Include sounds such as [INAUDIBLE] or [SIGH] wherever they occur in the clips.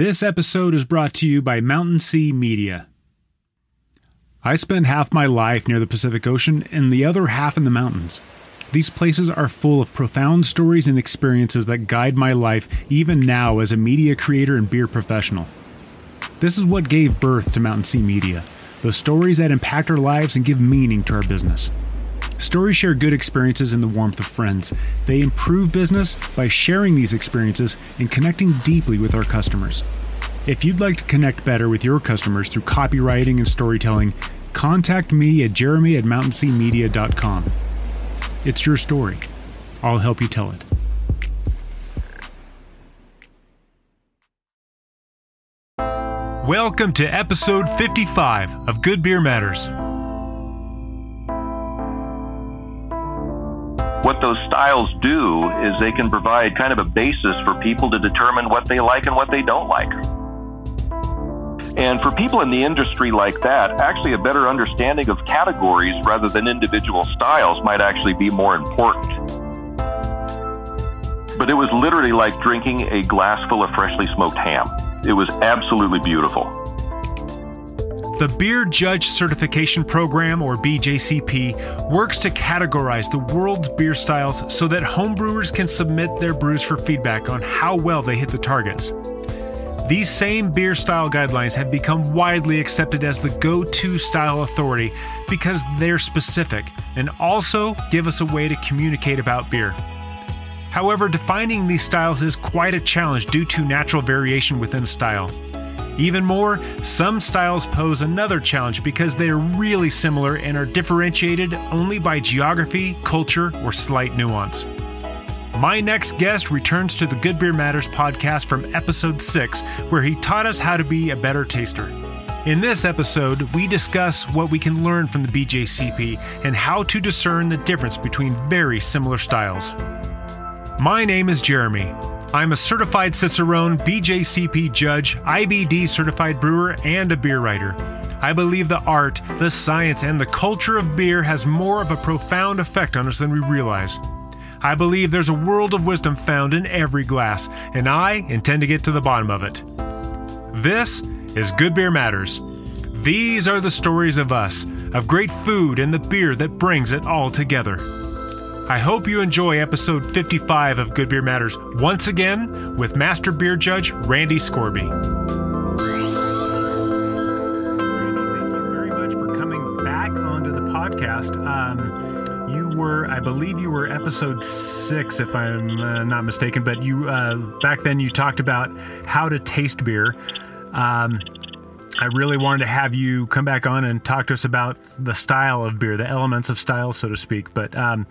This episode is brought to you by Mountain Sea Media. I spend half my life near the Pacific Ocean and the other half in the mountains. These places are full of profound stories and experiences that guide my life even now as a media creator and beer professional. This is what gave birth to Mountain Sea Media the stories that impact our lives and give meaning to our business. Stories share good experiences in the warmth of friends. They improve business by sharing these experiences and connecting deeply with our customers. If you'd like to connect better with your customers through copywriting and storytelling, contact me at jeremy at mountainseamedia.com. It's your story. I'll help you tell it. Welcome to episode 55 of Good Beer Matters. What those styles do is they can provide kind of a basis for people to determine what they like and what they don't like. And for people in the industry like that, actually a better understanding of categories rather than individual styles might actually be more important. But it was literally like drinking a glass full of freshly smoked ham. It was absolutely beautiful. The Beer Judge Certification Program, or BJCP, works to categorize the world's beer styles so that homebrewers can submit their brews for feedback on how well they hit the targets. These same beer style guidelines have become widely accepted as the go to style authority because they're specific and also give us a way to communicate about beer. However, defining these styles is quite a challenge due to natural variation within a style. Even more, some styles pose another challenge because they are really similar and are differentiated only by geography, culture, or slight nuance. My next guest returns to the Good Beer Matters podcast from episode 6, where he taught us how to be a better taster. In this episode, we discuss what we can learn from the BJCP and how to discern the difference between very similar styles. My name is Jeremy. I'm a certified Cicerone, BJCP judge, IBD certified brewer, and a beer writer. I believe the art, the science, and the culture of beer has more of a profound effect on us than we realize. I believe there's a world of wisdom found in every glass, and I intend to get to the bottom of it. This is Good Beer Matters. These are the stories of us, of great food and the beer that brings it all together. I hope you enjoy episode 55 of Good Beer Matters once again with Master Beer Judge Randy Scorby. Randy, thank you very much for coming back onto the podcast. Um, you were, I believe, you were episode six, if I'm uh, not mistaken. But you uh, back then you talked about how to taste beer. Um, I really wanted to have you come back on and talk to us about the style of beer, the elements of style, so to speak. But um,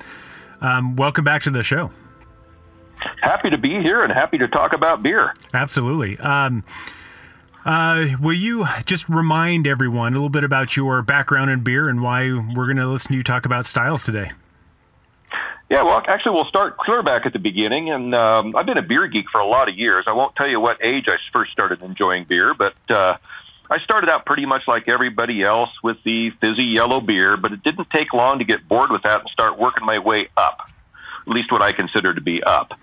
um, welcome back to the show. Happy to be here and happy to talk about beer. Absolutely. Um, uh, will you just remind everyone a little bit about your background in beer and why we're going to listen to you talk about styles today? Yeah, well, actually, we'll start clear back at the beginning. And um, I've been a beer geek for a lot of years. I won't tell you what age I first started enjoying beer, but uh, I started out pretty much like everybody else with the fizzy yellow beer, but it didn't take long to get bored with that and start working my way up, at least what I consider to be up.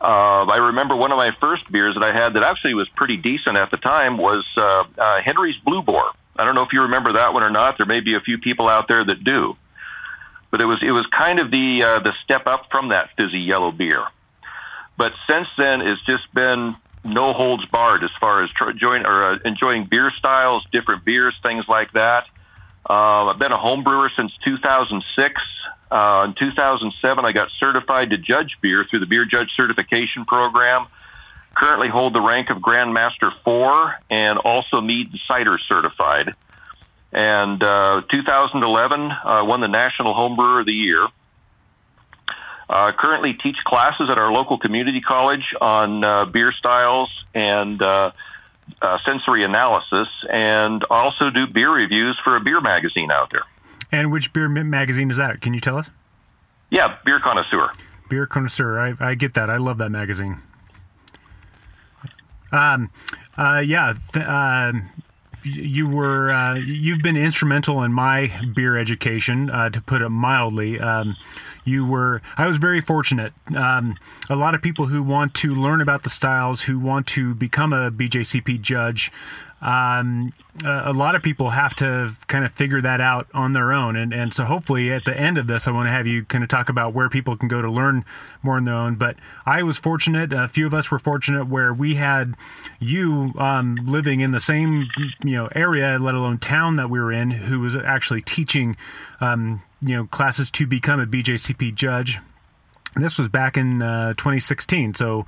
Uh, I remember one of my first beers that I had that actually was pretty decent at the time was uh, uh, Henry's Blue Boar. I don't know if you remember that one or not. There may be a few people out there that do, but it was it was kind of the uh, the step up from that fizzy yellow beer. But since then, it's just been no holds barred as far as or uh, enjoying beer styles, different beers, things like that. Uh, I've been a home brewer since 2006. Uh, in 2007, I got certified to judge beer through the Beer Judge Certification Program. Currently hold the rank of Grandmaster 4 and also Mead and Cider certified. And uh, 2011, uh, won the National Home Brewer of the Year. Uh, currently teach classes at our local community college on uh, beer styles and uh, uh, sensory analysis, and also do beer reviews for a beer magazine out there. And which beer magazine is that? Can you tell us? Yeah, Beer Connoisseur. Beer Connoisseur. I, I get that. I love that magazine. Um, uh, yeah. Th- uh, you were uh, you've been instrumental in my beer education, uh, to put it mildly. Um, you were I was very fortunate. Um, a lot of people who want to learn about the styles, who want to become a BJCP judge, um, a lot of people have to kind of figure that out on their own. And, and so hopefully at the end of this, I want to have you kind of talk about where people can go to learn more on their own. But I was fortunate, a few of us were fortunate where we had you um, living in the same, you know, area, let alone town that we were in, who was actually teaching, um, you know, classes to become a BJCP judge. This was back in uh, 2016. So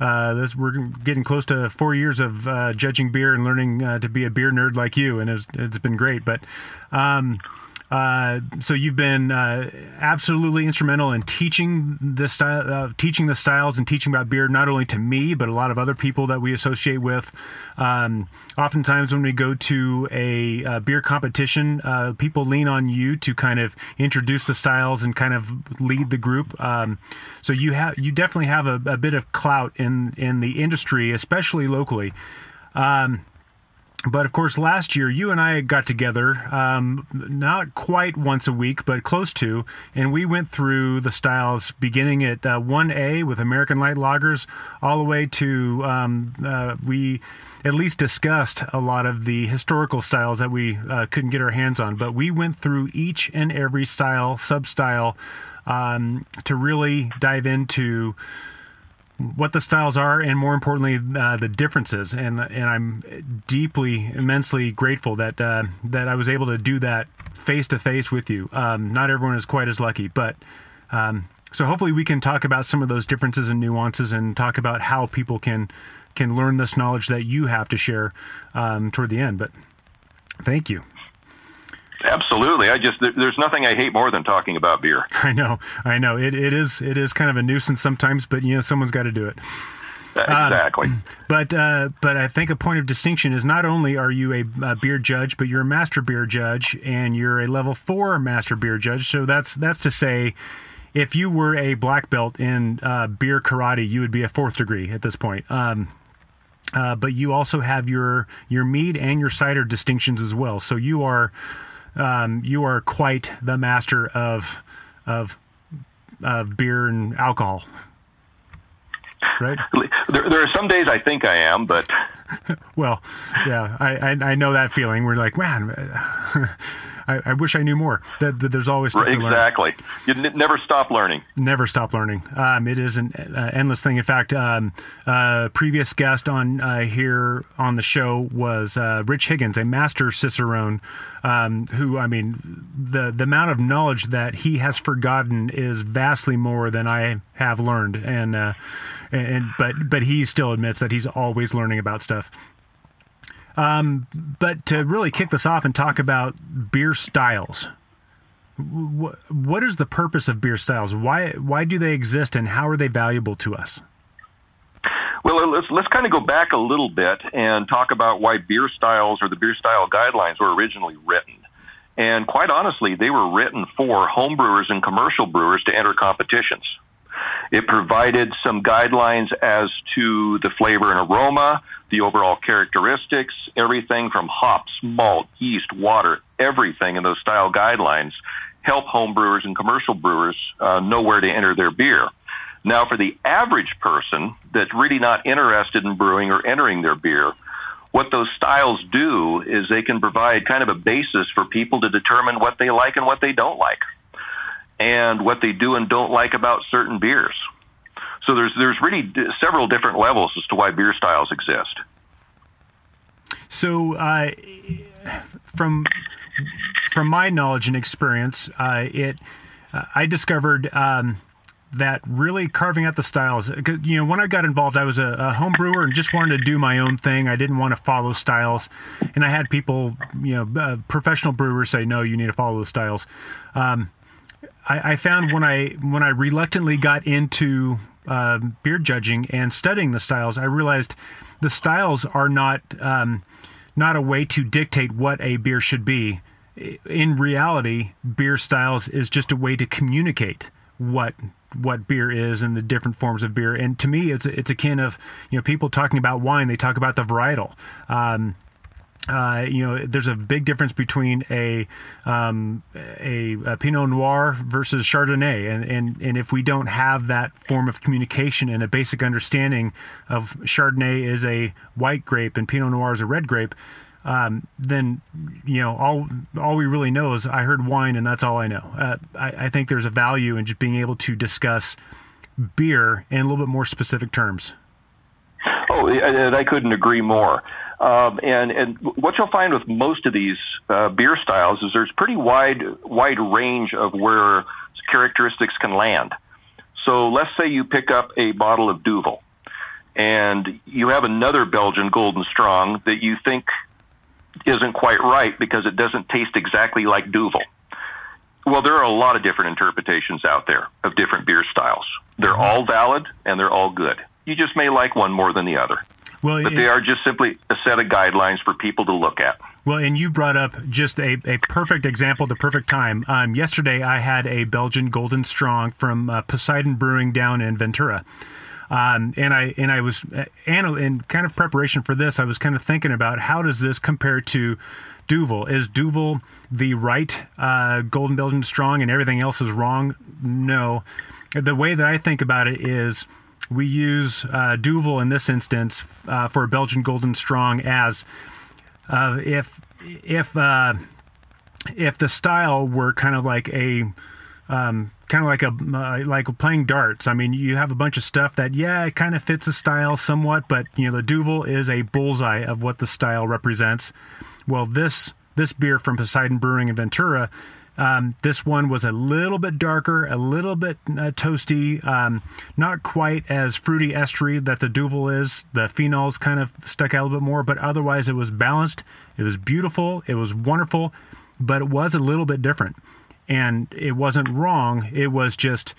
uh, this, we're getting close to four years of uh, judging beer and learning uh, to be a beer nerd like you, and it's, it's been great. But um, uh, so you've been uh, absolutely instrumental in teaching the style, uh, teaching the styles, and teaching about beer not only to me but a lot of other people that we associate with. Um, oftentimes, when we go to a, a beer competition, uh, people lean on you to kind of introduce the styles and kind of lead the group. Um, so you have you definitely have a, a, bit of clout in in the industry, especially locally. Um, but of course, last year you and I got together, um, not quite once a week, but close to, and we went through the styles beginning at uh, 1A with American Light Lagers, all the way to um, uh, we at least discussed a lot of the historical styles that we uh, couldn't get our hands on. But we went through each and every style, sub style, um, to really dive into what the styles are, and more importantly, uh, the differences. And and I'm deeply, immensely grateful that uh, that I was able to do that face to face with you. Um, not everyone is quite as lucky, but. Um, so hopefully we can talk about some of those differences and nuances, and talk about how people can can learn this knowledge that you have to share um, toward the end. But thank you. Absolutely. I just there's nothing I hate more than talking about beer. [LAUGHS] I know. I know. It it is it is kind of a nuisance sometimes, but you know someone's got to do it. Exactly. Um, but uh, but I think a point of distinction is not only are you a, a, beer judge, but you're a master beer judge, and you're a level four master beer judge. So that's that's to say, if you were a black belt in uh, beer karate, you would be a fourth degree at this point. Um, uh, but you also have your your mead and your cider distinctions as well. So you are um, you are quite the master of of of beer and alcohol. Right? There, there are some days I think I am, but [LAUGHS] well, yeah, I, I, I know that feeling. We're like, man, I, I wish I knew more. That, that there's always exactly. You n- never stop learning. Never stop learning. Um, it is an uh, endless thing. In fact, um, uh, previous guest on uh, here on the show was uh, Rich Higgins, a master cicerone. Um, who I mean, the the amount of knowledge that he has forgotten is vastly more than I have learned, and uh, and but but he still admits that he's always learning about stuff. Um, but to really kick this off and talk about beer styles, wh- what is the purpose of beer styles? Why why do they exist, and how are they valuable to us? Well, let's let's kind of go back a little bit and talk about why beer styles or the beer style guidelines were originally written. And quite honestly, they were written for homebrewers and commercial brewers to enter competitions. It provided some guidelines as to the flavor and aroma, the overall characteristics, everything from hops, malt, yeast, water, everything in those style guidelines help home brewers and commercial brewers uh, know where to enter their beer. Now, for the average person that's really not interested in brewing or entering their beer, what those styles do is they can provide kind of a basis for people to determine what they like and what they don't like and what they do and don't like about certain beers. So there's there's really d- several different levels as to why beer styles exist. So uh, from from my knowledge and experience, uh, it uh, I discovered. Um, that really carving out the styles. You know, when I got involved, I was a, a home brewer and just wanted to do my own thing. I didn't want to follow styles, and I had people, you know, uh, professional brewers say, "No, you need to follow the styles." Um, I, I, found when I when I reluctantly got into uh, beer judging and studying the styles, I realized the styles are not um, not a way to dictate what a beer should be. In reality, beer styles is just a way to communicate what what beer is and the different forms of beer. And to me, it's it's akin of you know people talking about wine. They talk about the varietal. Um, uh, you know, there's a big difference between a, um, a, a Pinot Noir versus Chardonnay, and, and and if we don't have that form of communication and a basic understanding of Chardonnay is a white grape and Pinot Noir is a red grape, um, then you know all all we really know is I heard wine and that's all I know. Uh, I, I think there's a value in just being able to discuss beer in a little bit more specific terms. Oh, I couldn't agree more. Um, and and what you'll find with most of these uh, beer styles is there's pretty wide wide range of where characteristics can land. So let's say you pick up a bottle of Duvel, and you have another Belgian Golden Strong that you think isn't quite right because it doesn't taste exactly like Duvel. Well, there are a lot of different interpretations out there of different beer styles. They're mm-hmm. all valid and they're all good. You just may like one more than the other. Well, but it, they are just simply a set of guidelines for people to look at. Well, and you brought up just a, a perfect example, the perfect time. Um, yesterday, I had a Belgian Golden Strong from uh, Poseidon Brewing down in Ventura. Um, and I and I was uh, in kind of preparation for this. I was kind of thinking about how does this compare to Duvel? Is Duvel the right uh, Golden Belgian Strong and everything else is wrong? No. The way that I think about it is we use uh, in this instance uh, for Belgian Golden Strong as uh, if if uh, if the style were kind of like a um, kind of like a uh, like playing darts. I mean, you have a bunch of stuff that yeah, it kind of fits the style somewhat, but you know, the Duvel is a bullseye of what the style represents. Well, this this beer from Poseidon Brewing in Ventura um, this one was a little bit darker, a little bit uh, toasty, um, not quite as fruity estery that the Duvel is. The phenols kind of stuck out a little bit more, but otherwise it was balanced. It was beautiful. It was wonderful, but it was a little bit different. And it wasn't wrong. It was just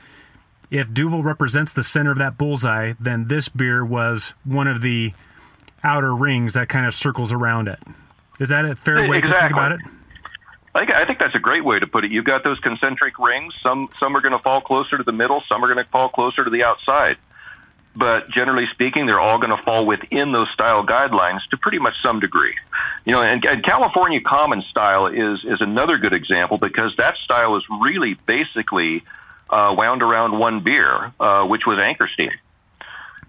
if Duvel represents the center of that bullseye, then this beer was one of the outer rings that kind of circles around it. Is that a fair way exactly. to think about it? I think, I think that's a great way to put it. You've got those concentric rings. Some some are going to fall closer to the middle. Some are going to fall closer to the outside. But generally speaking, they're all going to fall within those style guidelines to pretty much some degree. You know, and, and California Common style is is another good example because that style is really basically uh, wound around one beer, uh, which was Anchor Steam.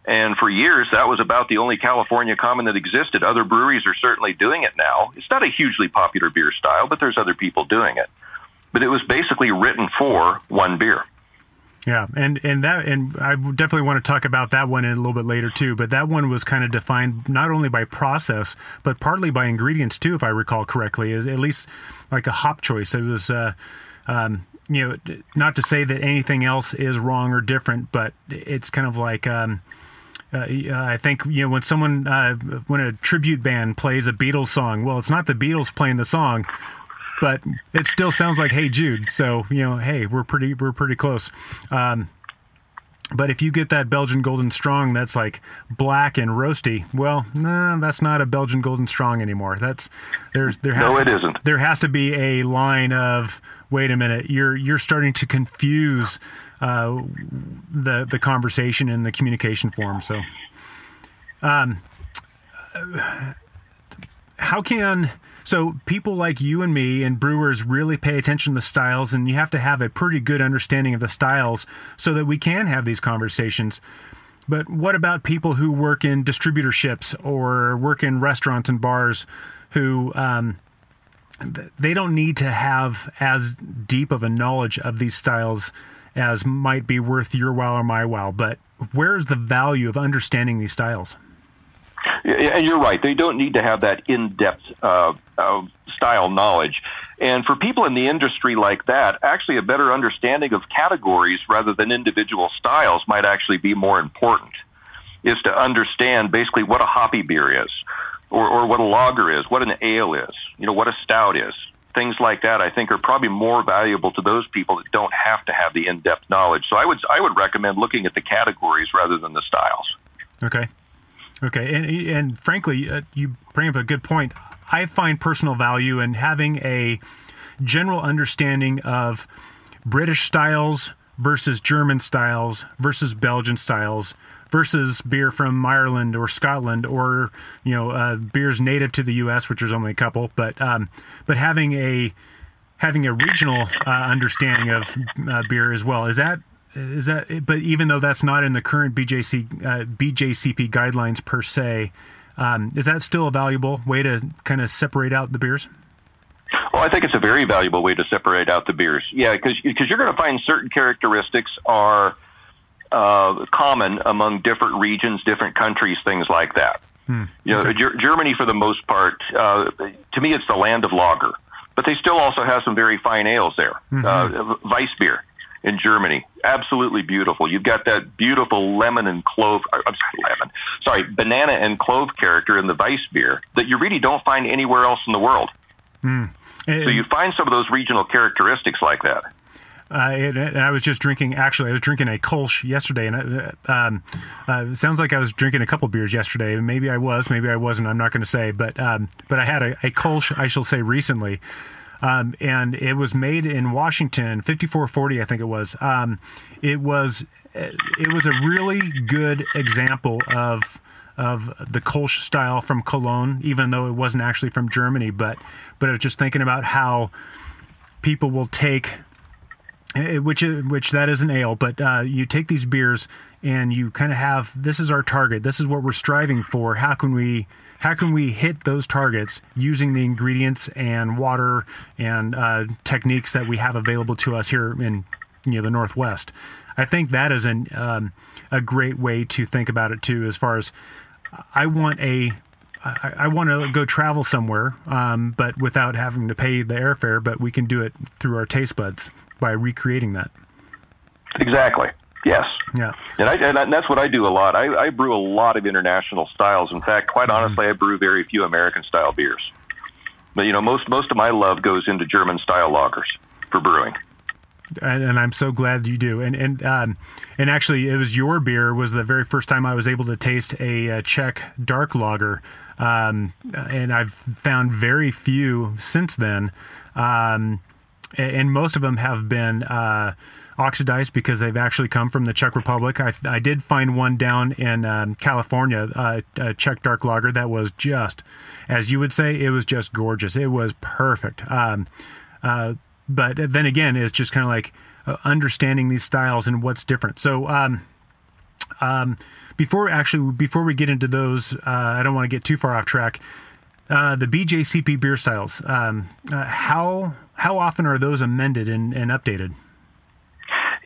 And for years, that was about the only California common that existed. Other breweries are certainly doing it now. It's not a hugely popular beer style, but there's other people doing it. But it was basically written for one beer. Yeah, and and that and I definitely want to talk about that one in a little bit later too. But that one was kind of defined not only by process, but partly by ingredients too, if I recall correctly. At least like a hop choice. It was, uh, um, you know, not to say that anything else is wrong or different, but it's kind of like. Um, uh, I think you know when someone uh, when a tribute band plays a Beatles song, well, it's not the Beatles playing the song, but it still sounds like Hey Jude. So you know, hey, we're pretty we're pretty close. Um, but if you get that Belgian Golden Strong that's like black and roasty, well, nah, that's not a Belgian Golden Strong anymore. That's there's there has no, it isn't. There has to be a line of wait a minute, you're you're starting to confuse uh, the the conversation and the communication form. So, um, how can so people like you and me and brewers really pay attention to the styles, and you have to have a pretty good understanding of the styles so that we can have these conversations. But what about people who work in distributorships or work in restaurants and bars who um, they don't need to have as deep of a knowledge of these styles as might be worth your while or my while. But where's the value of understanding these styles? And you're right; they don't need to have that in-depth uh, uh, style knowledge. And for people in the industry like that, actually, a better understanding of categories rather than individual styles might actually be more important. Is to understand basically what a hoppy beer is, or, or what a lager is, what an ale is, you know, what a stout is things like that, I think, are probably more valuable to those people that don't have to have the in-depth knowledge. So I would I would recommend looking at the categories rather than the styles. Okay, okay, and and frankly, uh, you bring up a good point. I find personal value in having a general understanding of British styles versus German styles versus Belgian styles versus beer from Ireland or Scotland or you know uh, beers native to the U.S., which there's only a couple, but um, but having a having a regional uh, understanding of uh, beer as well is that is that but even though that's not in the current BJC uh, BJCP guidelines per se, um, is that still a valuable way to kind of separate out the beers? Well, I think it's a very valuable way to separate out the beers. Yeah, because you're going to find certain characteristics are uh, common among different regions, different countries, things like that. Hmm. You know, okay. Germany for the most part, uh, to me, it's the land of lager, but they still also have some very fine ales there. Mm-hmm. Uh, Weiss beer in Germany, absolutely beautiful. You've got that beautiful lemon and clove. I'm sorry, lemon. Sorry, banana and clove character in the Weiss beer that you really don't find anywhere else in the world. Mm. so you find some of those regional characteristics like that. Uh, and, and, I was just drinking. Actually, I was drinking a Kolsch yesterday, and it uh, um, uh, sounds like I was drinking a couple beers yesterday. Maybe I was, maybe I wasn't. I'm not going to say, but um, but I had a, a Kolsch, I shall say, recently, um, and it was made in Washington, 5440, I think it was. Um, it was it was a really good example of of the Kolsch style from Cologne, even though it wasn't actually from Germany. But but I was just thinking about how people will take which is, which that is an ale, but uh, you take these beers and you kind of have this is our target. This is what we're striving for. How can we how can we hit those targets using the ingredients and water and uh, techniques that we have available to us here in you know the Northwest? I think that is an um, a great way to think about it too. As far as I want a I, I want to go travel somewhere, um, but without having to pay the airfare. But we can do it through our taste buds by recreating that. Exactly. Yes. Yeah. And, I, and that's what I do a lot. I, I brew a lot of international styles. In fact, quite mm-hmm. honestly, I brew very few American style beers. But you know, most most of my love goes into German style lagers for brewing. And, and, I'm so glad you do. And and um, and actually, it was your beer was the very first time I was able to taste a, a Czech dark lager, um, and I've found very few since then. Um, and most of them have been uh, oxidized because they've actually come from the Czech Republic. I, I did find one down in um, California, uh, a Czech dark lager that was just, as you would say, it was just gorgeous. It was perfect. Um, uh, but then again, it's just kind of like uh, understanding these styles and what's different. So, um, um, before actually before we get into those, uh, I don't want to get too far off track. Uh, the BJCP beer styles. Um, uh, how how often are those amended and, and updated?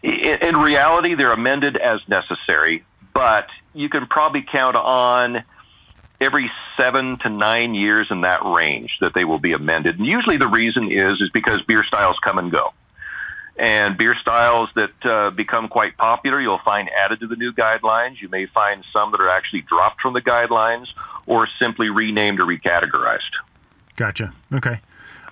In, in reality, they're amended as necessary, but you can probably count on every seven to nine years in that range that they will be amended. And usually the reason is is because beer styles come and go. And beer styles that uh, become quite popular, you'll find added to the new guidelines. You may find some that are actually dropped from the guidelines or simply renamed or recategorized. Gotcha. Okay.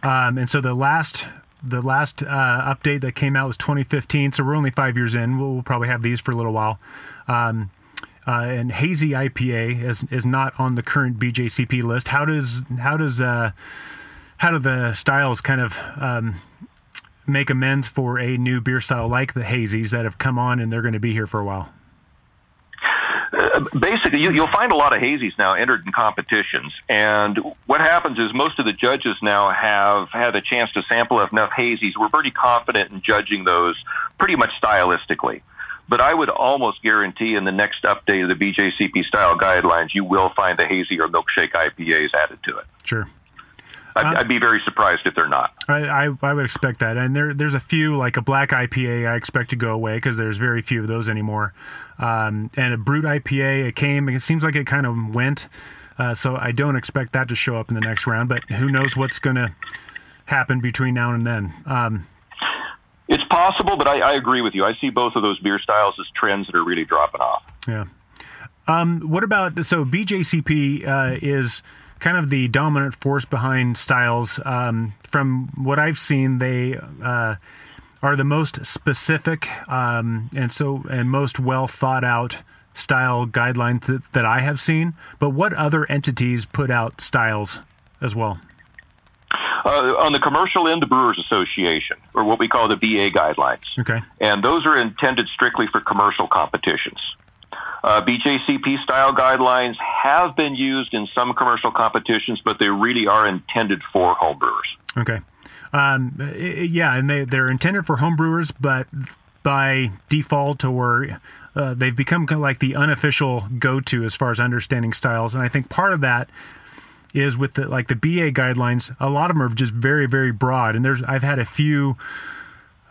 Um, and so the last the last uh, update that came out was 2015. So we're only five years in. We'll, we'll probably have these for a little while. Um, uh, and hazy IPA is is not on the current BJCP list. How does how does uh, how do the styles kind of um, make amends for a new beer style like the hazies that have come on and they're going to be here for a while? Basically, you, will find a lot of hazies now entered in competitions, and what happens is most of the judges now have had a chance to sample enough hazies. We're pretty confident in judging those pretty much stylistically. But I would almost guarantee in the next update of the BJCP style guidelines, you will find the hazy or milkshake IPAs added to it. Sure. I'd, uh, I'd, be very surprised if they're not. I, I, I, would expect that, and there there's a few like a black IPA I expect to go away because there's very few of those anymore, um, and a brut IPA it came it seems like it kind of went, uh, so I don't expect that to show up in the next round. But who knows what's going to happen between now and then. Um, it's possible, but I, I agree with you. I see both of those beer styles as trends that are really dropping off. Yeah. Um, what about so BJCP uh, is kind of the dominant force behind styles. Um, from what I've seen, they uh, are the most specific um, and so and most well thought out style guidelines that, that I have seen. But what other entities put out styles as well? Uh, on the commercial end, the Brewers Association, or what we call the BA guidelines. Okay. And those are intended strictly for commercial competitions. Uh, BJCP style guidelines have been used in some commercial competitions, but they really are intended for homebrewers. Okay. Um, yeah, and they, they're intended for homebrewers, but by default or uh, they've become kind of like the unofficial go-to as far as understanding styles. And I think part of that is with the like the BA guidelines. A lot of them are just very very broad, and there's I've had a few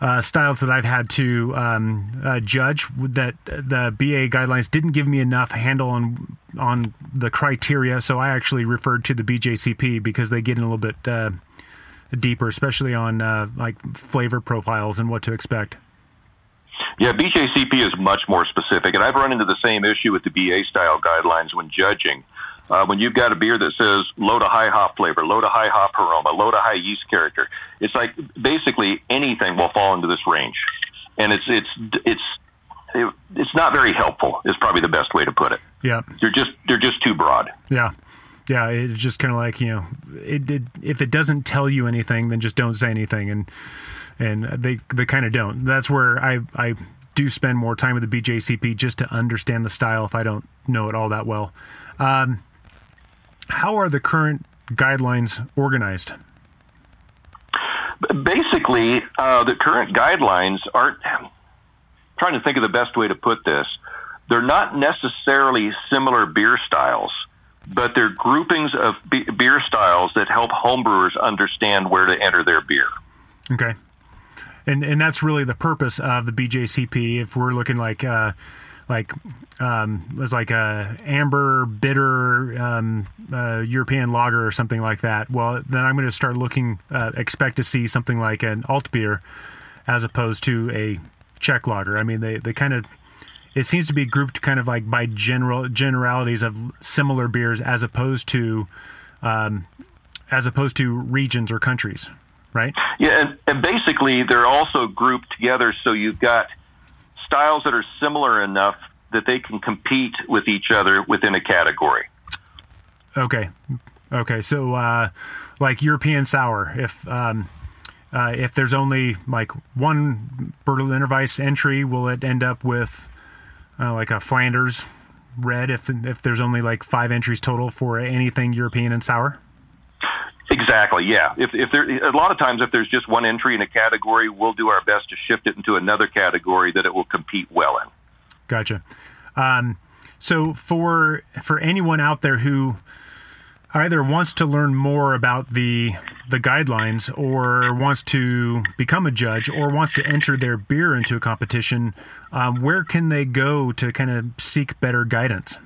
uh, styles that I've had to um, uh, judge that the BA guidelines didn't give me enough handle on on the criteria, so I actually referred to the BJCP because they get in a little bit uh, deeper, especially on uh, like flavor profiles and what to expect. Yeah, BJCP is much more specific, and I've run into the same issue with the BA style guidelines when judging. Uh, when you've got a beer that says low to high hop flavor, low to high hop aroma, low to high yeast character, it's like basically anything will fall into this range, and it's it's it's it, it's not very helpful. Is probably the best way to put it. Yeah, they're just they're just too broad. Yeah, yeah. It's just kind of like you know, it, it, if it doesn't tell you anything, then just don't say anything, and and they they kind of don't. That's where I I do spend more time with the BJCP just to understand the style if I don't know it all that well. Um, how are the current guidelines organized? Basically, uh, the current guidelines aren't. I'm trying to think of the best way to put this. They're not necessarily similar beer styles, but they're groupings of beer styles that help homebrewers understand where to enter their beer. Okay, and and that's really the purpose of the BJCP. If we're looking like. Uh, like um, was like a amber bitter um, uh, European lager or something like that. Well, then I'm going to start looking, uh, expect to see something like an alt beer as opposed to a Czech lager. I mean, they they kind of it seems to be grouped kind of like by general generalities of similar beers as opposed to um, as opposed to regions or countries, right? Yeah, and, and basically they're also grouped together so you've got styles that are similar enough that they can compete with each other within a category. Okay. Okay. So, uh, like European sour, if um, uh, if there's only like one Berliner Weiss entry, will it end up with uh, like a Flanders red? If if there's only like five entries total for anything European and sour? Exactly. Yeah. If if there a lot of times if there's just one entry in a category, we'll do our best to shift it into another category that it will compete well in. Gotcha. Um, so for for anyone out there who either wants to learn more about the the guidelines or wants to become a judge or wants to enter their beer into a competition, um, where can they go to kind of seek better guidance?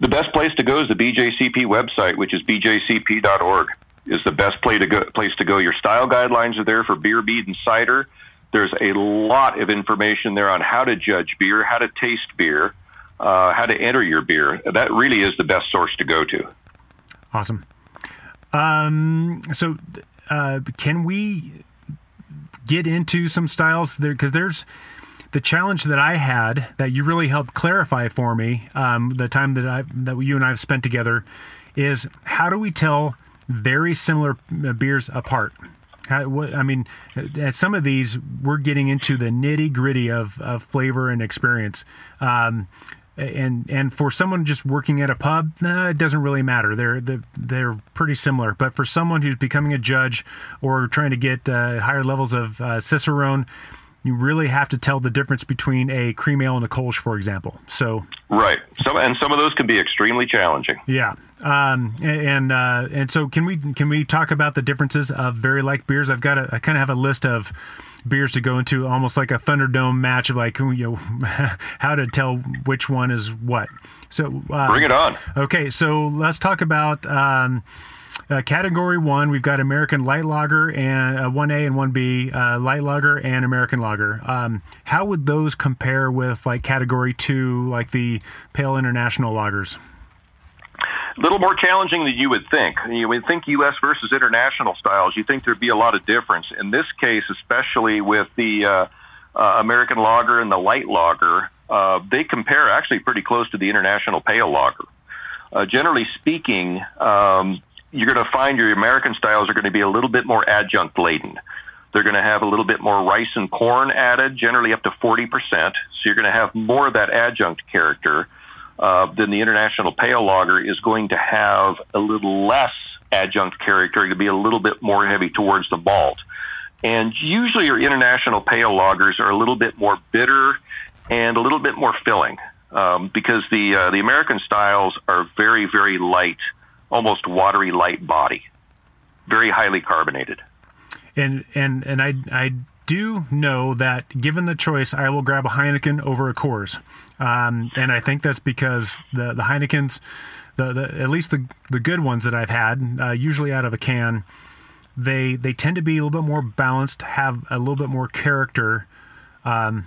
The best place to go is the BJCP website, which is bjcp.org. Is the best place to go. Place to go. Your style guidelines are there for beer, mead, and cider. There's a lot of information there on how to judge beer, how to taste beer, uh, how to enter your beer. That really is the best source to go to. Awesome. Um, so, uh, can we get into some styles there? Because there's the challenge that I had that you really helped clarify for me um, the time that I that you and I have spent together is how do we tell very similar uh, beers apart? How, what, I mean, at some of these, we're getting into the nitty gritty of, of flavor and experience. Um, and and for someone just working at a pub, nah, it doesn't really matter. They're they're, they're pretty similar. But for someone who's becoming a judge or trying to get uh, higher levels of uh, cicerone, you really have to tell the difference between a cream ale and a Kolsch, for example. So right, some and some of those can be extremely challenging. Yeah, um, and uh, and so can we can we talk about the differences of very like beers? I've got a, I kind of have a list of beers to go into, almost like a Thunderdome match of like [LAUGHS] you know how to tell which one is what. So uh, bring it on. Okay, so let's talk about. Um, uh, category one, we've got American Light Lager and uh, 1A and 1B, uh, Light Lager and American Lager. Um, how would those compare with like category two, like the Pale International Lagers? A little more challenging than you would think. You would think U.S. versus international styles. You think there'd be a lot of difference. In this case, especially with the uh, uh, American Lager and the Light Lager, uh, they compare actually pretty close to the International Pale Lager. Uh, generally speaking, um, you're going to find your American styles are going to be a little bit more adjunct laden. They're going to have a little bit more rice and corn added, generally up to 40%. So you're going to have more of that adjunct character. Uh, then the international pale lager is going to have a little less adjunct character. Could be a little bit more heavy towards the malt. And usually your international pale lagers are a little bit more bitter and a little bit more filling um, because the uh, the American styles are very very light, almost watery light body, very highly carbonated. And and and I I do know that given the choice, I will grab a Heineken over a Coors, um, and I think that's because the the Heinekens, the, the at least the the good ones that I've had, uh, usually out of a can, they they tend to be a little bit more balanced, have a little bit more character. Um,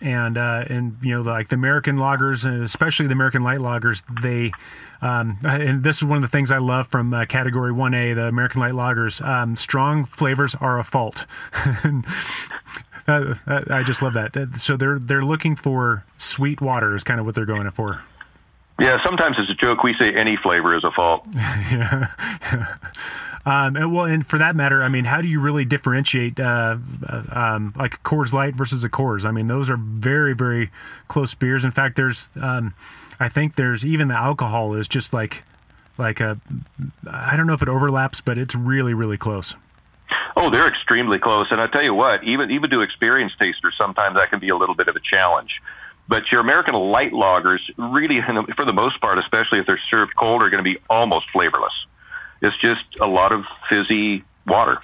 and uh, and you know like the American lagers, especially the American light lagers, they um, and this is one of the things I love from uh, Category 1A, the American light lagers. Um, strong flavors are a fault. [LAUGHS] Uh, uh, I just love that. Uh, so they're they're looking for sweet water is kind of what they're going for. Yeah, sometimes it's a joke. We say any flavor is a fault. [LAUGHS] yeah. Um, and well, and for that matter, I mean, how do you really differentiate uh, uh, um, like a Coors Light versus a Coors? I mean, those are very, very close beers. In fact, there's, um, I think there's even the alcohol is just like, like a, I don't know if it overlaps, but it's really, really close. Oh, they're extremely close. And I tell you what, even even to experienced tasters, sometimes that can be a little bit of a challenge. But your American light lagers, really, for the most part, especially if they're served cold, are going to be almost flavorless. It's just a lot of fizzy water.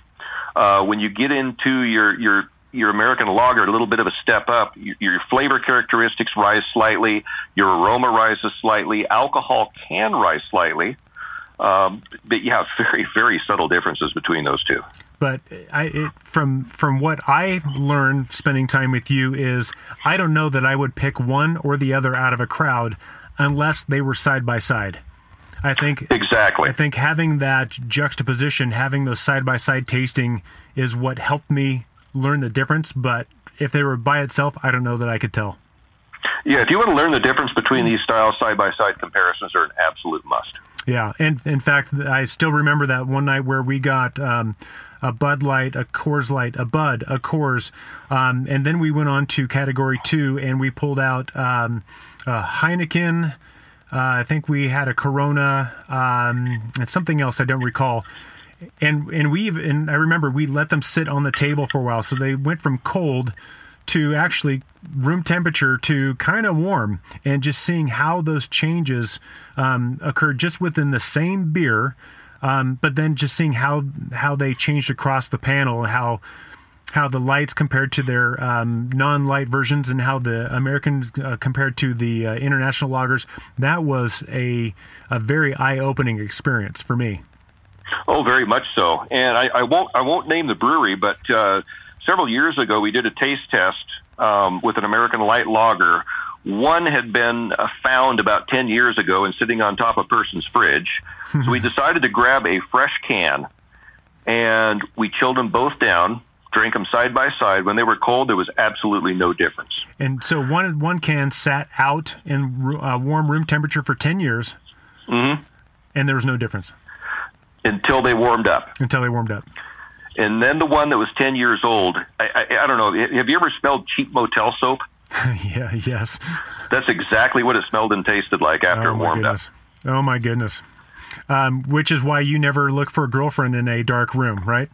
Uh, when you get into your your your American lager, a little bit of a step up. Your, your flavor characteristics rise slightly. Your aroma rises slightly. Alcohol can rise slightly. Um, but you have [LAUGHS] very, very subtle differences between those two. But I, it, from from what I learned spending time with you is, I don't know that I would pick one or the other out of a crowd unless they were side by side. I think exactly. I think having that juxtaposition, having those side by side tasting, is what helped me learn the difference. But if they were by itself, I don't know that I could tell. Yeah, if you want to learn the difference between these styles, side by side comparisons are an absolute must. Yeah, and in fact, I still remember that one night where we got. Um, a Bud Light, a Coors Light, a Bud, a Coors, um, and then we went on to category two and we pulled out um, a Heineken, uh, I think we had a Corona um, and something else I don't recall. And and we and I remember we let them sit on the table for a while, so they went from cold to actually room temperature to kind of warm, and just seeing how those changes um, occurred just within the same beer. Um, but then just seeing how how they changed across the panel, how how the lights compared to their um, non-light versions and how the Americans uh, compared to the uh, international lagers. That was a a very eye-opening experience for me. Oh, very much so. And I, I won't I won't name the brewery, but uh, several years ago we did a taste test um, with an American light lager. One had been uh, found about 10 years ago and sitting on top of a person's fridge. [LAUGHS] so we decided to grab a fresh can and we chilled them both down drank them side by side. When they were cold, there was absolutely no difference. And so one one can sat out in uh, warm room temperature for ten years, mm-hmm. and there was no difference until they warmed up. Until they warmed up. And then the one that was ten years old, I, I, I don't know. Have you ever smelled cheap motel soap? [LAUGHS] yeah. Yes. That's exactly what it smelled and tasted like after oh, it warmed goodness. up. Oh my goodness. Um, which is why you never look for a girlfriend in a dark room, right?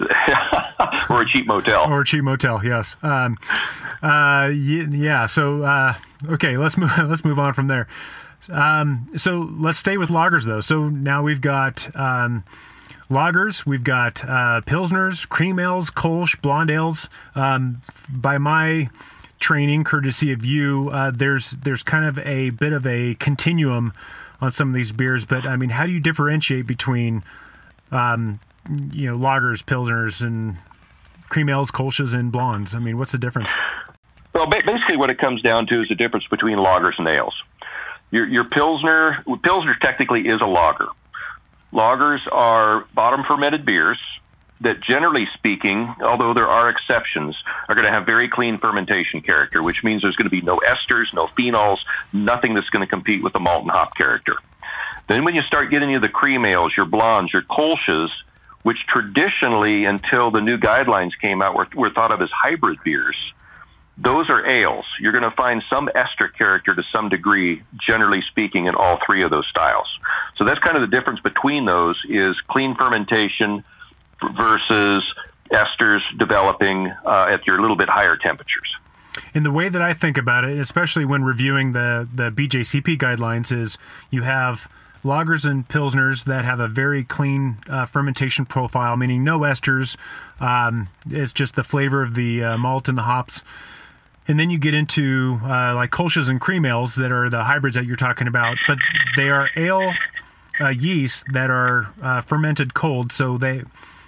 [LAUGHS] or a cheap motel. Or a cheap motel, yes. Um, uh, yeah. So uh, okay, let's move. [LAUGHS] Let's move on from there. Um, so let's stay with lagers though. So now we've got um, lagers, we've got uh, pilsners, cream ales, Kolsch, blonde ales. Um, by my training, courtesy of you, uh, there's there's kind of a bit of a continuum on some of these beers. But I mean, how do you differentiate between um, you know lagers, pilsners, and cream ales, kolsches, and blondes? I mean, what's the difference? Well, basically, what it comes down to is the difference between lagers and ales. Your, your pilsner, pilsner technically is a lager. Lagers are bottom fermented beers that, generally speaking, although there are exceptions, are going to have very clean fermentation character, which means there's going to be no esters, no phenols, nothing that's going to compete with the malt and hop character. Then, when you start getting into the cream ales, your blondes, your kolsches, which traditionally, until the new guidelines came out, were, were thought of as hybrid beers. Those are ales. You're going to find some ester character to some degree, generally speaking, in all three of those styles. So that's kind of the difference between those is clean fermentation versus esters developing uh, at your little bit higher temperatures. In the way that I think about it, especially when reviewing the the BJCP guidelines, is you have lagers and pilsners that have a very clean uh, fermentation profile, meaning no esters. Um, it's just the flavor of the uh, malt and the hops. And then you get into uh, like kolsches and cream ales that are the hybrids that you're talking about, but they are ale uh, yeast that are uh, fermented cold, so they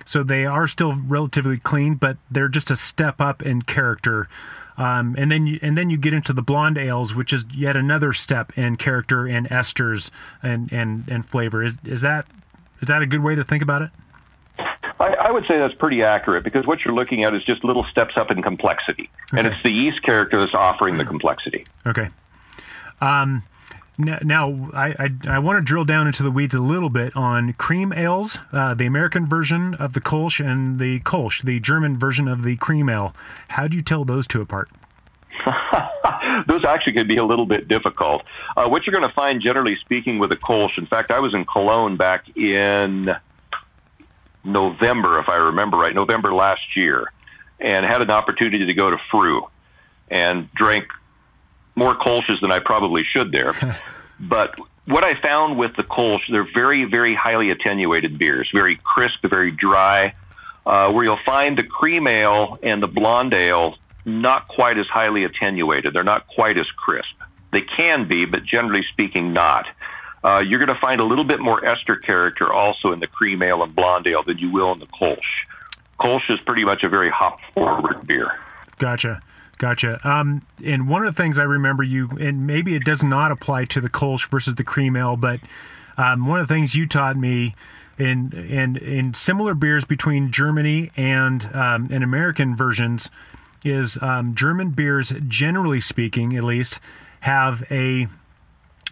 so they are still relatively clean, but they're just a step up in character. Um, and then you, and then you get into the blonde ales, which is yet another step in character and esters and, and, and flavor. Is is that is that a good way to think about it? Would say that's pretty accurate because what you're looking at is just little steps up in complexity, okay. and it's the yeast character that's offering the complexity. Okay. Um, now, I, I, I, want to drill down into the weeds a little bit on cream ales, uh, the American version of the Kolsch and the Kolsch, the German version of the cream ale. How do you tell those two apart? [LAUGHS] those actually can be a little bit difficult. Uh, what you're going to find, generally speaking, with a Kolsch, in fact, I was in Cologne back in November, if I remember right, November last year, and had an opportunity to go to Früh and drank more Kolsch's than I probably should there. [LAUGHS] but what I found with the Kolsch, they're very, very highly attenuated beers, very crisp, very dry. Uh, where you'll find the cream ale and the blonde ale not quite as highly attenuated. They're not quite as crisp. They can be, but generally speaking, not. Uh, you're going to find a little bit more ester character also in the cream ale and blonde ale than you will in the Kolsch. Kolsch is pretty much a very hop forward beer. Gotcha. Gotcha. Um, and one of the things I remember you, and maybe it does not apply to the Kolsch versus the cream ale, but um, one of the things you taught me in in in similar beers between Germany and um, and American versions is um, German beers, generally speaking, at least, have a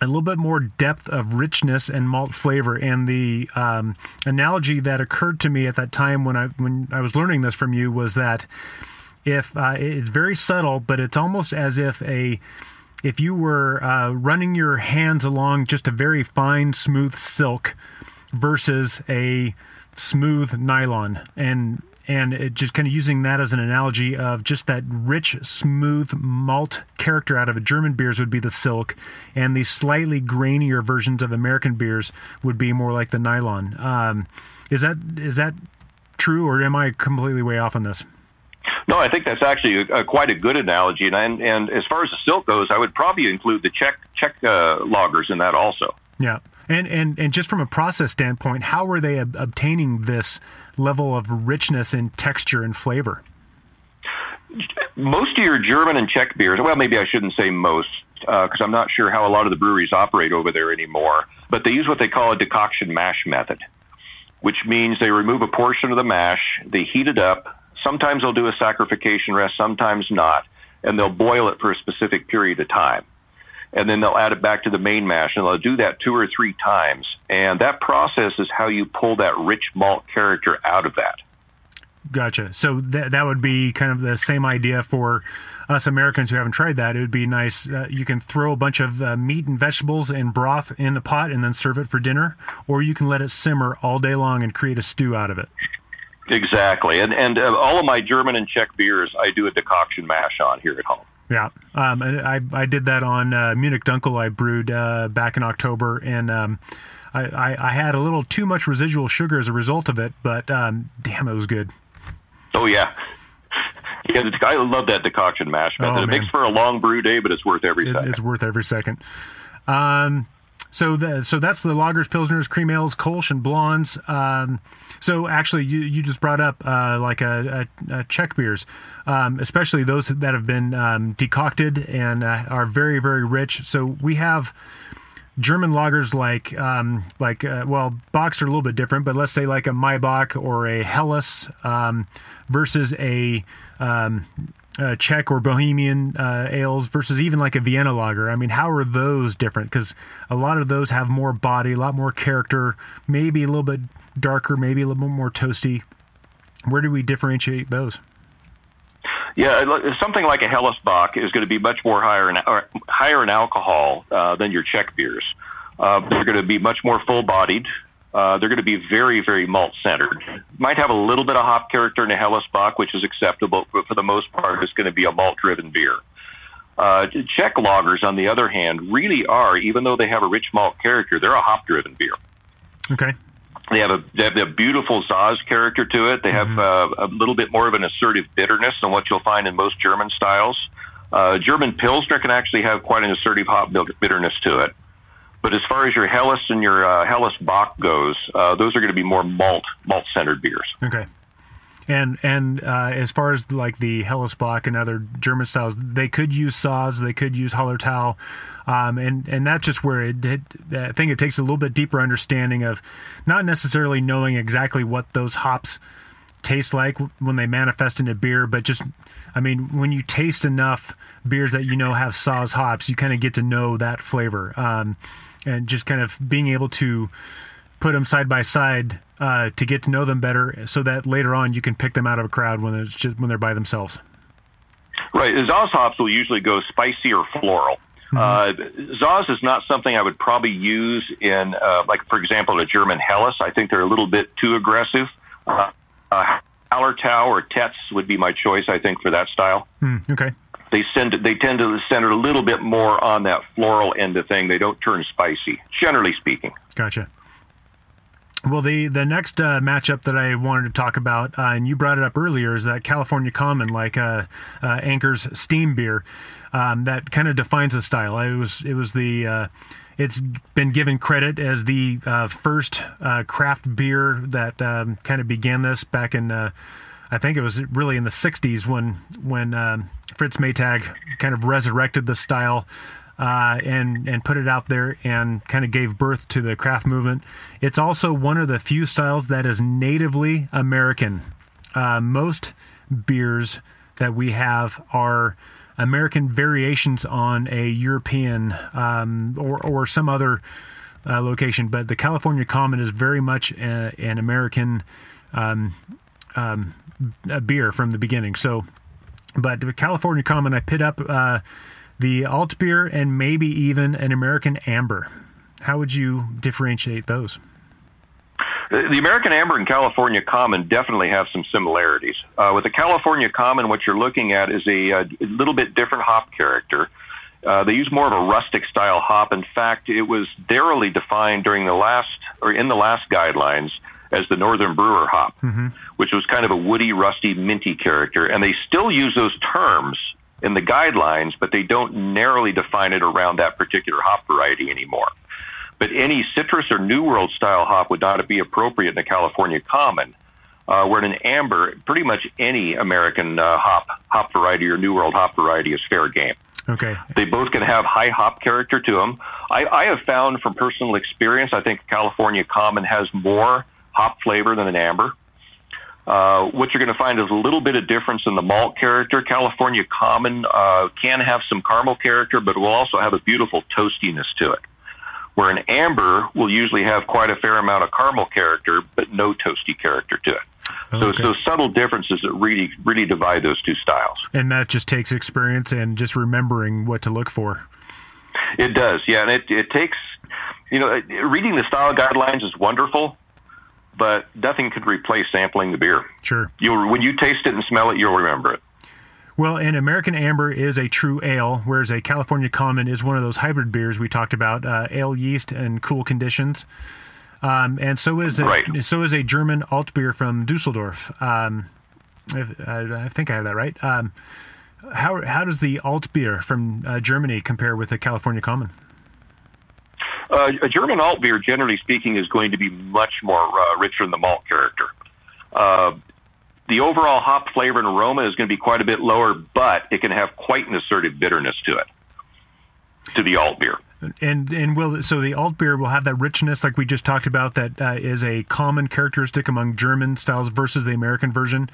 a little bit more depth of richness and malt flavor. And the um, analogy that occurred to me at that time when I when I was learning this from you was that if uh, it's very subtle, but it's almost as if a if you were uh, running your hands along just a very fine, smooth silk versus a smooth nylon, and and it just kind of using that as an analogy of just that rich, smooth malt character out of a German beers would be the silk, and the slightly grainier versions of American beers would be more like the nylon. Um, is that is that true, or am I completely way off on this? No, I think that's actually a, a, quite a good analogy, and, and and as far as the silk goes, I would probably include the Czech Czech uh, lagers in that also. Yeah, and and and just from a process standpoint, how were they ob- obtaining this level of richness in texture and flavor? Most of your German and Czech beers, well, maybe I shouldn't say most, because uh, I'm not sure how a lot of the breweries operate over there anymore. But they use what they call a decoction mash method, which means they remove a portion of the mash, they heat it up, Sometimes they'll do a saccharification rest, sometimes not, and they'll boil it for a specific period of time. And then they'll add it back to the main mash, and they'll do that two or three times. And that process is how you pull that rich malt character out of that. Gotcha. So that that would be kind of the same idea for us Americans who haven't tried that. It would be nice. Uh, you can throw a bunch of uh, meat and vegetables and broth in the pot and then serve it for dinner, or you can let it simmer all day long and create a stew out of it. Exactly, and and uh, all of my German and Czech beers, I do a decoction mash on here at home. Yeah, um, I I did that on uh, Munich Dunkel. I brewed uh, back in October, and um, I, I, I had a little too much residual sugar as a result of it, but um, damn, it was good. Oh yeah. Yeah, I love that decoction mash method. Oh, it makes for a long brew day, but it's worth every it, second. It's worth every second. Um, so the, so that's the lagers, pilsners, cream ales, Kolsch, and blondes. Um, so actually, you, you just brought up uh, like a, a, a Czech beers, um, especially those that have been um, decocted and uh, are very very rich. So we have German lagers like um, like uh, well Bocks are a little bit different, but let's say like a Maibock or a Helles um, versus a, um, a Czech or Bohemian uh, ales versus even like a Vienna lager. I mean, how are those different? Because a lot of those have more body, a lot more character, maybe a little bit darker, maybe a little bit more toasty. Where do we differentiate those? Yeah, something like a Helles Bock is going to be much more higher in, higher in alcohol uh, than your Czech beers. Uh, they're going to be much more full bodied. Uh, they're going to be very, very malt centered. Might have a little bit of hop character in a Helles Bock, which is acceptable, but for the most part, it's going to be a malt driven beer. Uh, Czech lagers, on the other hand, really are, even though they have a rich malt character, they're a hop driven beer. Okay. They have a they have a beautiful Saaz character to it. They have mm-hmm. uh, a little bit more of an assertive bitterness than what you'll find in most German styles. Uh, German Pilsner can actually have quite an assertive hop bitterness to it. But as far as your Helles and your uh, Helles Bock goes, uh, those are going to be more malt malt centered beers. Okay. And and uh, as far as like the Helles Bock and other German styles, they could use Saaz, they could use Hallertau. Um, and and that's just where it, I think it takes a little bit deeper understanding of not necessarily knowing exactly what those hops taste like when they manifest into beer, but just I mean when you taste enough beers that you know have Saaz hops, you kind of get to know that flavor, um, and just kind of being able to put them side by side uh, to get to know them better, so that later on you can pick them out of a crowd when it's just when they're by themselves. Right, Saaz hops will usually go spicy or floral. Mm-hmm. Uh, is not something I would probably use in, uh, like, for example, a German Helles. I think they're a little bit too aggressive. Uh, uh, Hallertau or Tetz would be my choice, I think, for that style. Mm, okay. They send they tend to center a little bit more on that floral end of thing. They don't turn spicy, generally speaking. Gotcha. Well, the the next uh, matchup that I wanted to talk about, uh, and you brought it up earlier, is that California Common, like uh, uh Anchor's Steam Beer um, that kind of defines the style. It was it was the uh, it's been given credit as the uh, first craft beer that um, kind of began this back in. I think it was really in the '60s when when um, Fritz Maytag kind of resurrected the style uh, and and put it out there and kind of gave birth to the craft movement. It's also one of the few styles that is natively American. Uh, most beers that we have are American variations on a European um, or or some other uh, location, but the California Common is very much a, an American um, um, beer from the beginning. So, but the California Common, I pit up uh, the alt beer and maybe even an American amber. How would you differentiate those? The American Amber and California Common definitely have some similarities. Uh, with the California Common, what you're looking at is a, a little bit different hop character. Uh, they use more of a rustic style hop. In fact, it was narrowly defined during the last or in the last guidelines as the Northern Brewer hop, mm-hmm. which was kind of a woody, rusty, minty character. And they still use those terms in the guidelines, but they don't narrowly define it around that particular hop variety anymore. But any citrus or New World style hop would not be appropriate in a California Common. Uh, where in an amber, pretty much any American uh, hop hop variety or New World hop variety is fair game. Okay. They both can have high hop character to them. I, I have found from personal experience, I think California Common has more hop flavor than an amber. Uh, what you're going to find is a little bit of difference in the malt character. California Common uh, can have some caramel character, but will also have a beautiful toastiness to it where an amber will usually have quite a fair amount of caramel character, but no toasty character to it. Okay. So it's those subtle differences that really, really divide those two styles. And that just takes experience and just remembering what to look for. It does, yeah. And it, it takes, you know, reading the style guidelines is wonderful, but nothing could replace sampling the beer. Sure. You'll, when you taste it and smell it, you'll remember it. Well, an American Amber is a true ale, whereas a California Common is one of those hybrid beers we talked about, uh, ale yeast and cool conditions. Um, and so is a, right. so is a German alt beer from Dusseldorf. Um, uh, I think I have that right. Um, how how does the alt beer from uh, Germany compare with the California Common? Uh, a German alt beer, generally speaking, is going to be much more uh, richer in the malt character. Uh, the overall hop flavor and aroma is going to be quite a bit lower, but it can have quite an assertive bitterness to it, to the alt beer. And and will so the alt beer will have that richness like we just talked about that uh, is a common characteristic among German styles versus the American version.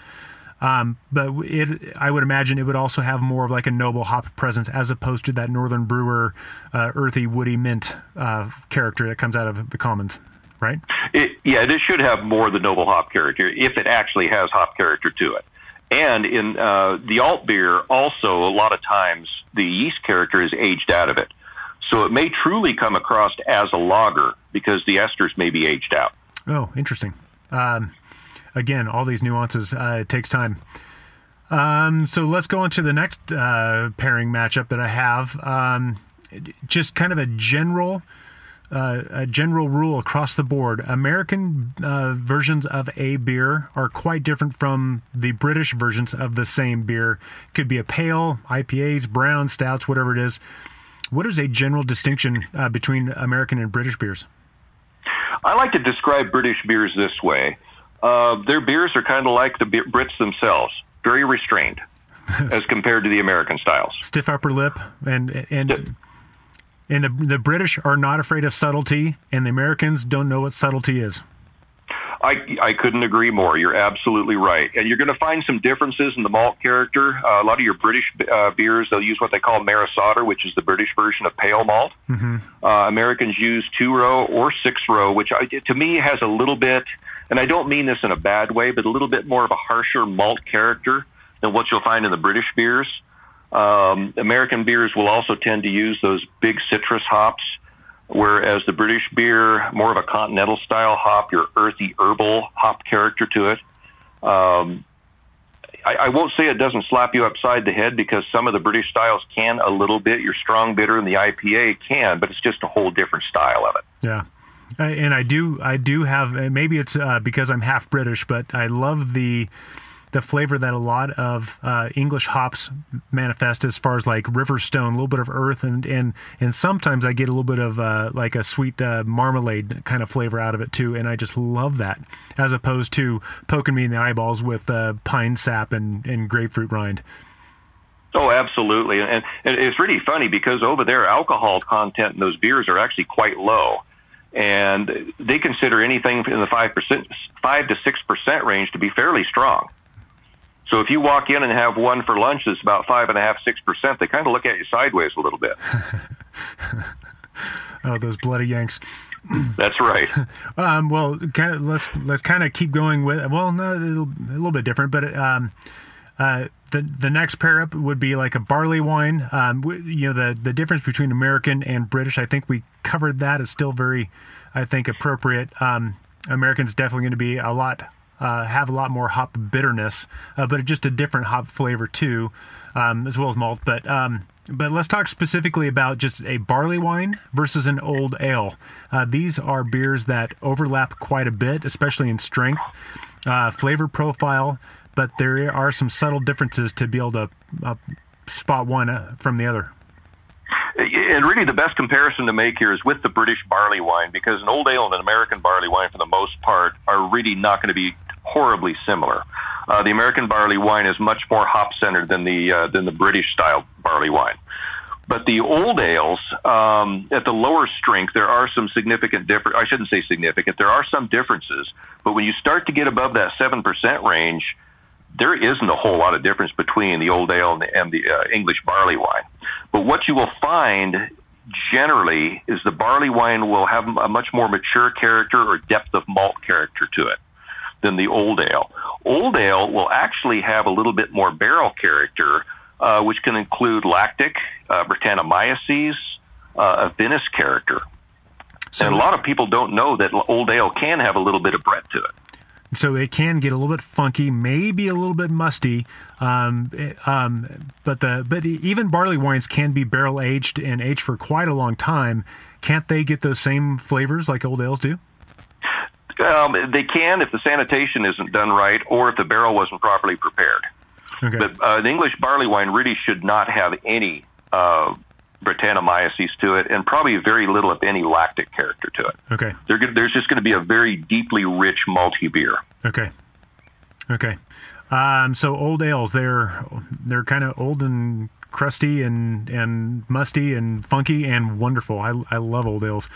Um, but it, I would imagine it would also have more of like a noble hop presence as opposed to that Northern Brewer, uh, earthy, woody mint uh, character that comes out of the commons, right? It, yeah, this should have more of the noble hop character if it actually has hop character to it. And in uh, the alt beer, also a lot of times the yeast character is aged out of it, so it may truly come across as a lager because the esters may be aged out. Oh, interesting. Um, again, all these nuances. Uh, it takes time. Um, so let's go on to the next uh, pairing matchup that I have. Um, just kind of a general, uh, a general rule across the board. American uh, versions of a beer are quite different from the British versions of the same beer. Could be a pale, IPAs, brown, stouts, whatever it is. What is a general distinction uh, between American and British beers? I like to describe British beers this way uh, their beers are kind of like the Brits themselves, very restrained [LAUGHS] as compared to the American styles. Stiff upper lip, and and and the the British are not afraid of subtlety, and the Americans don't know what subtlety is. I, I couldn't agree more. You're absolutely right. And you're going to find some differences in the malt character. Uh, a lot of your British uh, beers, they'll use what they call Maris Otter, which is the British version of pale malt. Mm-hmm. Uh, Americans use two row or six row, which I, to me has a little bit, and I don't mean this in a bad way, but a little bit more of a harsher malt character than what you'll find in the British beers. Um, American beers will also tend to use those big citrus hops whereas the British beer, more of a continental style hop, your earthy herbal hop character to it. Um, I, I won't say it doesn't slap you upside the head because some of the British styles can a little bit. Your strong bitter and the IPA can, but it's just a whole different style of it. Yeah. And I do, I do have. Maybe it's uh, because I'm half British, but I love the the flavor that a lot of uh, English hops manifest as far as like Riverstone, a little bit of earth, and and and sometimes I get a little bit of uh, like a sweet uh, marmalade kind of flavor out of it too, and I just love that as opposed to poking me in the eyeballs with uh, pine sap and and grapefruit rind. Oh, absolutely, and, and it's really funny because over there, alcohol content in those beers are actually quite low and they consider anything in the five percent, five to six percent range to be fairly strong. So if you walk in and have one for lunch that's about five and a half, six percent, they kind of look at you sideways a little bit. [LAUGHS] oh, those bloody Yanks. [CLEARS THROAT] That's right. [LAUGHS] um, well, kind of, let's let's kind of keep going with. Well, no, a little bit different, but um, uh, the the next pair up would be like a barley wine. Um, you know, the the difference between American and British. I think we covered that. It's still very, I think, appropriate. Um, American's definitely going to be a lot uh, have a lot more hop bitterness, uh, but just a different hop flavor too, um, as well as malt. But um, but let's talk specifically about just a barley wine versus an old ale. Uh, these are beers that overlap quite a bit, especially in strength, uh, flavor profile, but there are some subtle differences to be able to uh, spot one uh, from the other. And really, the best comparison to make here is with the British barley wine, because an old ale and an American barley wine, for the most part, are really not going to be horribly similar. Uh, the American barley wine is much more hop centered than the uh, than the British style barley wine. But the old ales, um, at the lower strength, there are some significant different. I shouldn't say significant. There are some differences. But when you start to get above that seven percent range, there isn't a whole lot of difference between the old ale and the, and the uh, English barley wine. But what you will find generally is the barley wine will have a much more mature character or depth of malt character to it than the old ale. Old ale will actually have a little bit more barrel character, uh, which can include lactic, uh, Brettanomyces, uh, a vinous character. So and a lot of people don't know that old ale can have a little bit of Brett to it. So it can get a little bit funky, maybe a little bit musty, um, um, but the but even barley wines can be barrel aged and aged for quite a long time. Can't they get those same flavors like old ales do? Um, they can if the sanitation isn't done right or if the barrel wasn't properly prepared. Okay. But uh, the English barley wine really should not have any uh, Brettanomyces to it, and probably very little, if any, lactic character to it. Okay. there's just going to be a very deeply rich malty beer. Okay. Okay. Um, so old ales, they're they're kind of old and crusty and and musty and funky and wonderful. I I love old ales.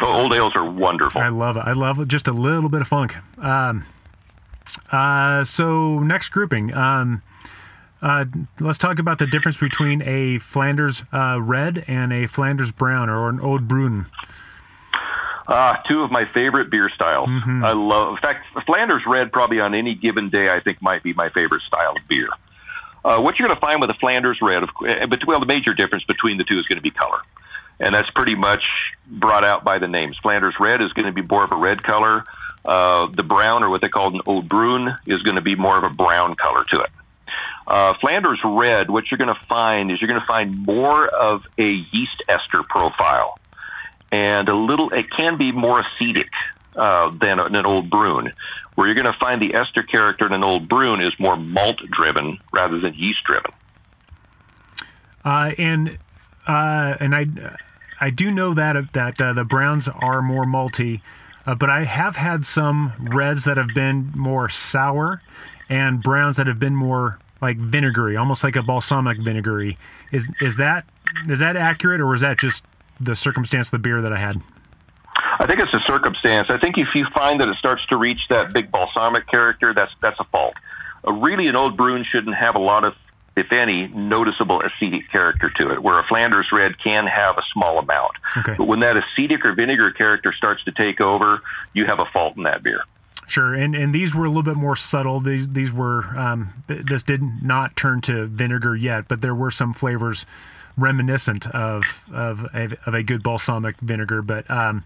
Oh, old ales are wonderful. I love it. I love just a little bit of funk. Um, uh, so next grouping. Um, uh, let's talk about the difference between a Flanders uh, red and a Flanders brown or an Old Bruin. Ah, two of my favorite beer styles. Mm-hmm. I love. In fact, Flanders Red probably on any given day I think might be my favorite style of beer. Uh, what you're going to find with a Flanders Red, eh, but well, the major difference between the two is going to be color, and that's pretty much brought out by the names. Flanders Red is going to be more of a red color. Uh, the brown, or what they call an old Bruin, is going to be more of a brown color to it. Uh, Flanders Red, what you're going to find is you're going to find more of a yeast ester profile and a little. It can be more acetic uh, than an old Bruin, where you're going to find the ester character in an old Bruin is more malt driven rather than yeast driven. Uh, and uh, and I I do know that that uh, the browns are more malty, uh, but I have had some reds that have been more sour, and browns that have been more like vinegary, almost like a balsamic vinegary. Is is that is that accurate, or is that just the circumstance of the beer that I had? I think it's a circumstance. I think if you find that it starts to reach that big balsamic character, that's that's a fault. Uh, really, an old Bruin shouldn't have a lot of, if any, noticeable acetic character to it. Where a Flanders Red can have a small amount, okay. but when that acetic or vinegar character starts to take over, you have a fault in that beer. Sure, and and these were a little bit more subtle. These these were um, this did not turn to vinegar yet, but there were some flavors reminiscent of of a, of a good balsamic vinegar. But um,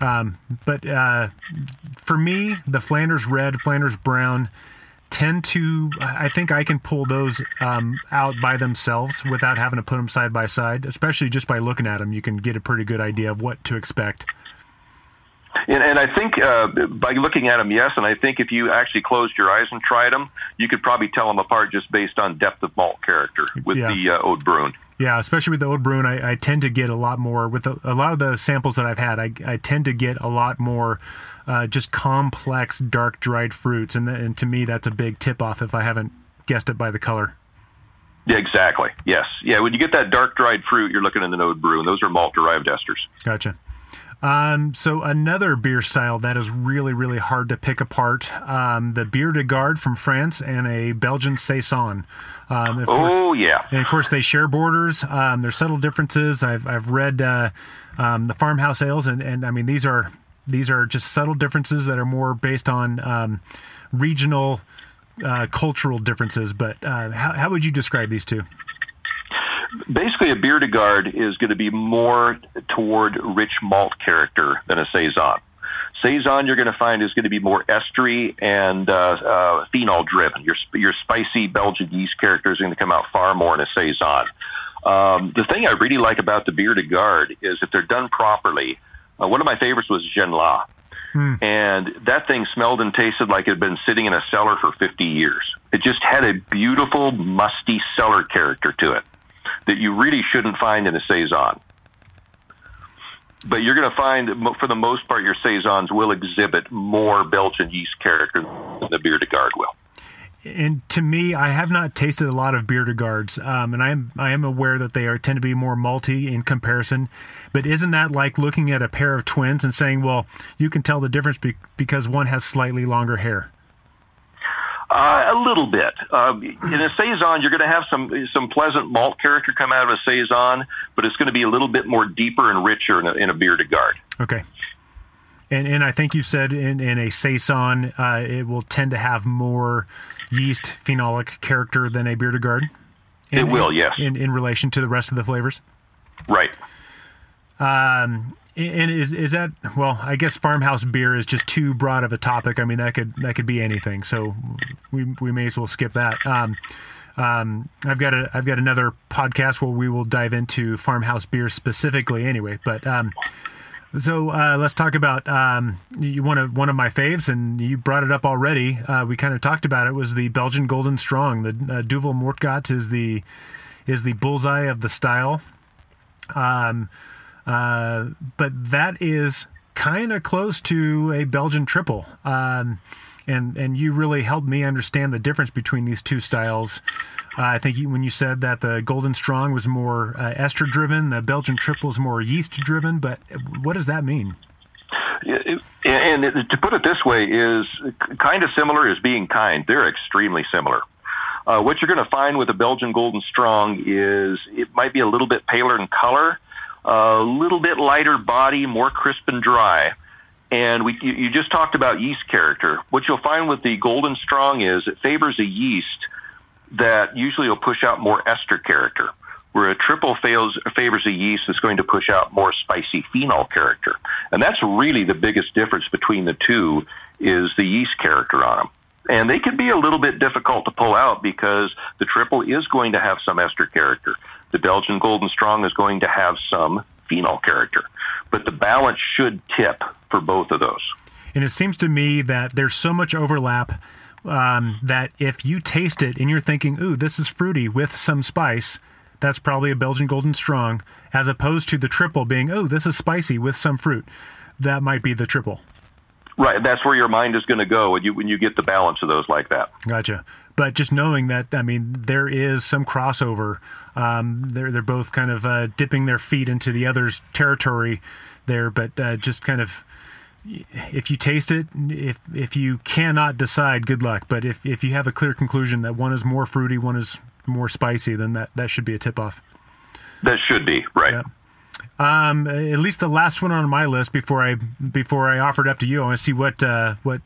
um, but uh, for me, the Flanders Red, Flanders Brown tend to. I think I can pull those um, out by themselves without having to put them side by side. Especially just by looking at them, you can get a pretty good idea of what to expect. And, and I think uh, by looking at them, yes. And I think if you actually closed your eyes and tried them, you could probably tell them apart just based on depth of malt character with yeah. the uh, Oud Bruin. Yeah, especially with the Oud Bruin, I, I tend to get a lot more with the, a lot of the samples that I've had. I, I tend to get a lot more uh, just complex, dark, dried fruits, and, and to me, that's a big tip off if I haven't guessed it by the color. Yeah, exactly. Yes. Yeah, when you get that dark dried fruit, you're looking at the Oud Bruin, and Those are malt derived esters. Gotcha. Um, so another beer style that is really, really hard to pick apart: um, the Bière de Garde from France and a Belgian saison. Um, oh course, yeah, and of course they share borders. Um, there's subtle differences. I've I've read uh, um, the farmhouse ales, and and I mean these are these are just subtle differences that are more based on um, regional uh, cultural differences. But uh, how how would you describe these two? basically a Bière de Garde is going to be more toward rich malt character than a saison. Saison you're going to find is going to be more estery and uh, uh, phenol driven. Your your spicy Belgian yeast character is going to come out far more in a saison. Um, the thing I really like about the Bière de Garde is if they're done properly. Uh, one of my favorites was Jenlain. Hmm. And that thing smelled and tasted like it had been sitting in a cellar for 50 years. It just had a beautiful, musty cellar character to it that you really shouldn't find in a saison. But you're going to find, for the most part, your saisons will exhibit more Belgian yeast character than the Bière de Garde will. And to me, I have not tasted a lot of Bière de Gardes, um, and I am I am aware that they are tend to be more malty in comparison. But isn't that like looking at a pair of twins and saying, well, you can tell the difference be- because one has slightly longer hair? Uh, a little bit. Uh, in a saison, you're going to have some some pleasant malt character come out of a saison, but it's going to be a little bit more deeper and richer in a, in a Bière de Garde. Okay. And and I think you said in, in a saison, uh, it will tend to have more yeast phenolic character than a de Garde. In, it will, yes. In in relation to the rest of the flavors. Right. Um, and is is that well? I guess farmhouse beer is just too broad of a topic. I mean, that could that could be anything. So we we may as well skip that. Um, um, I've got a I've got another podcast where we will dive into farmhouse beer specifically. Anyway, but um, so uh, let's talk about um, you one of one of my faves, and you brought it up already. Uh, we kind of talked about it. Was the Belgian Golden Strong? The uh, Duvel Moortgat is the is the bullseye of the style. Um, uh, but that is kind of close to a Belgian triple. Um, and and you really helped me understand the difference between these two styles. Uh, I think you, when you said that the Golden Strong was more uh, ester driven, the Belgian Triple is more yeast driven. But what does that mean? And to put it this way, is kind of similar as being kind. They're extremely similar. Uh, what you're going to find with a Belgian Golden Strong is it might be a little bit paler in color, a little bit lighter body, more crisp and dry. And we, you, you just talked about yeast character. What you'll find with the Golden Strong is it favors a yeast that usually will push out more ester character, where a triple fails, favors a yeast that's going to push out more spicy phenol character. And that's really the biggest difference between the two is the yeast character on them. And they can be a little bit difficult to pull out because the triple is going to have some ester character. The Belgian Golden Strong is going to have some phenol character. But the balance should tip for both of those. And it seems to me that there's so much overlap um, that if you taste it and you're thinking, ooh, this is fruity with some spice, that's probably a Belgian Golden Strong, as opposed to the triple being, oh, this is spicy with some fruit. That might be the triple. Right, that's where your mind is going to go when you when you get the balance of those like that. Gotcha. But just knowing that, I mean, there is some crossover. Um, they're they're both kind of uh, dipping their feet into the other's territory there, but uh, just kind of if you taste it, if if you cannot decide, good luck. But if if you have a clear conclusion that one is more fruity, one is more spicy, then that that should be a tip off. That should be right. Yeah. Um, at least the last one on my list before I before I offered up to you. I want to see what uh, what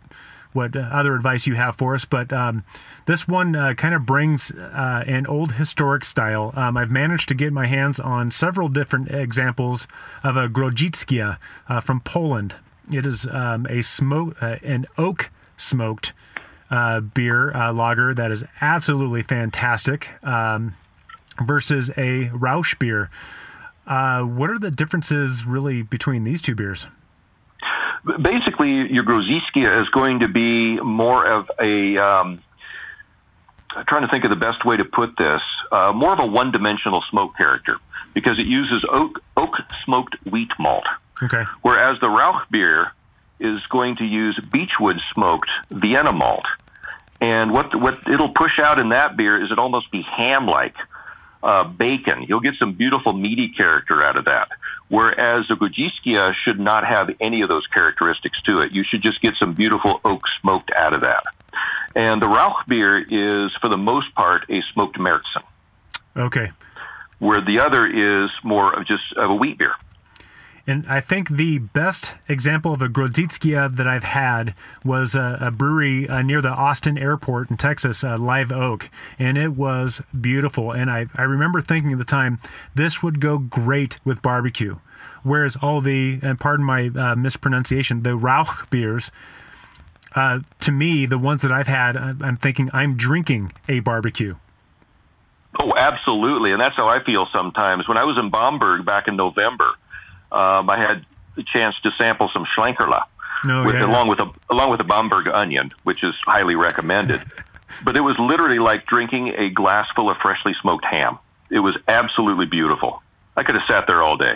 what other advice you have for us. But um, this one uh, kind of brings uh, an old historic style. Um, I've managed to get my hands on several different examples of a Grodziskie uh, from Poland. It is um, a smoke uh, an oak smoked uh, beer lager that is absolutely fantastic. Um, versus a Rauch beer uh, what are the differences really between these two beers? Basically, your Grodziskie is going to be more of a. Um, I'm trying to think of the best way to put this. Uh, more of a one-dimensional smoke character because it uses oak oak smoked wheat malt. Okay. Whereas the Rauch beer is going to use beechwood smoked Vienna malt. And what what it'll push out in that beer is it almost be ham-like uh, bacon. You'll get some beautiful meaty character out of that. Whereas the Grodziskie should not have any of those characteristics to it. You should just get some beautiful oak smoked out of that. And the Rauch beer is, for the most part, a smoked Märzen. Okay. Where the other is more of just of a wheat beer. And I think the best example of a Grodziskie that I've had was a, a brewery uh, near the Austin airport in Texas, uh, Live Oak. And it was beautiful. And I, I remember thinking at the time, this would go great with barbecue. Whereas all the, and pardon my uh, mispronunciation, the Rauch beers, uh, to me, the ones that I've had, I'm thinking I'm drinking a barbecue. Oh, absolutely. And that's how I feel sometimes. When I was in Bamberg back in November, um, I had the chance to sample some Schlenkerla, no, with, yeah. along with a along with a Bamberg onion, which is highly recommended. [LAUGHS] but it was literally like drinking a glass full of freshly smoked ham. It was absolutely beautiful. I could have sat there all day.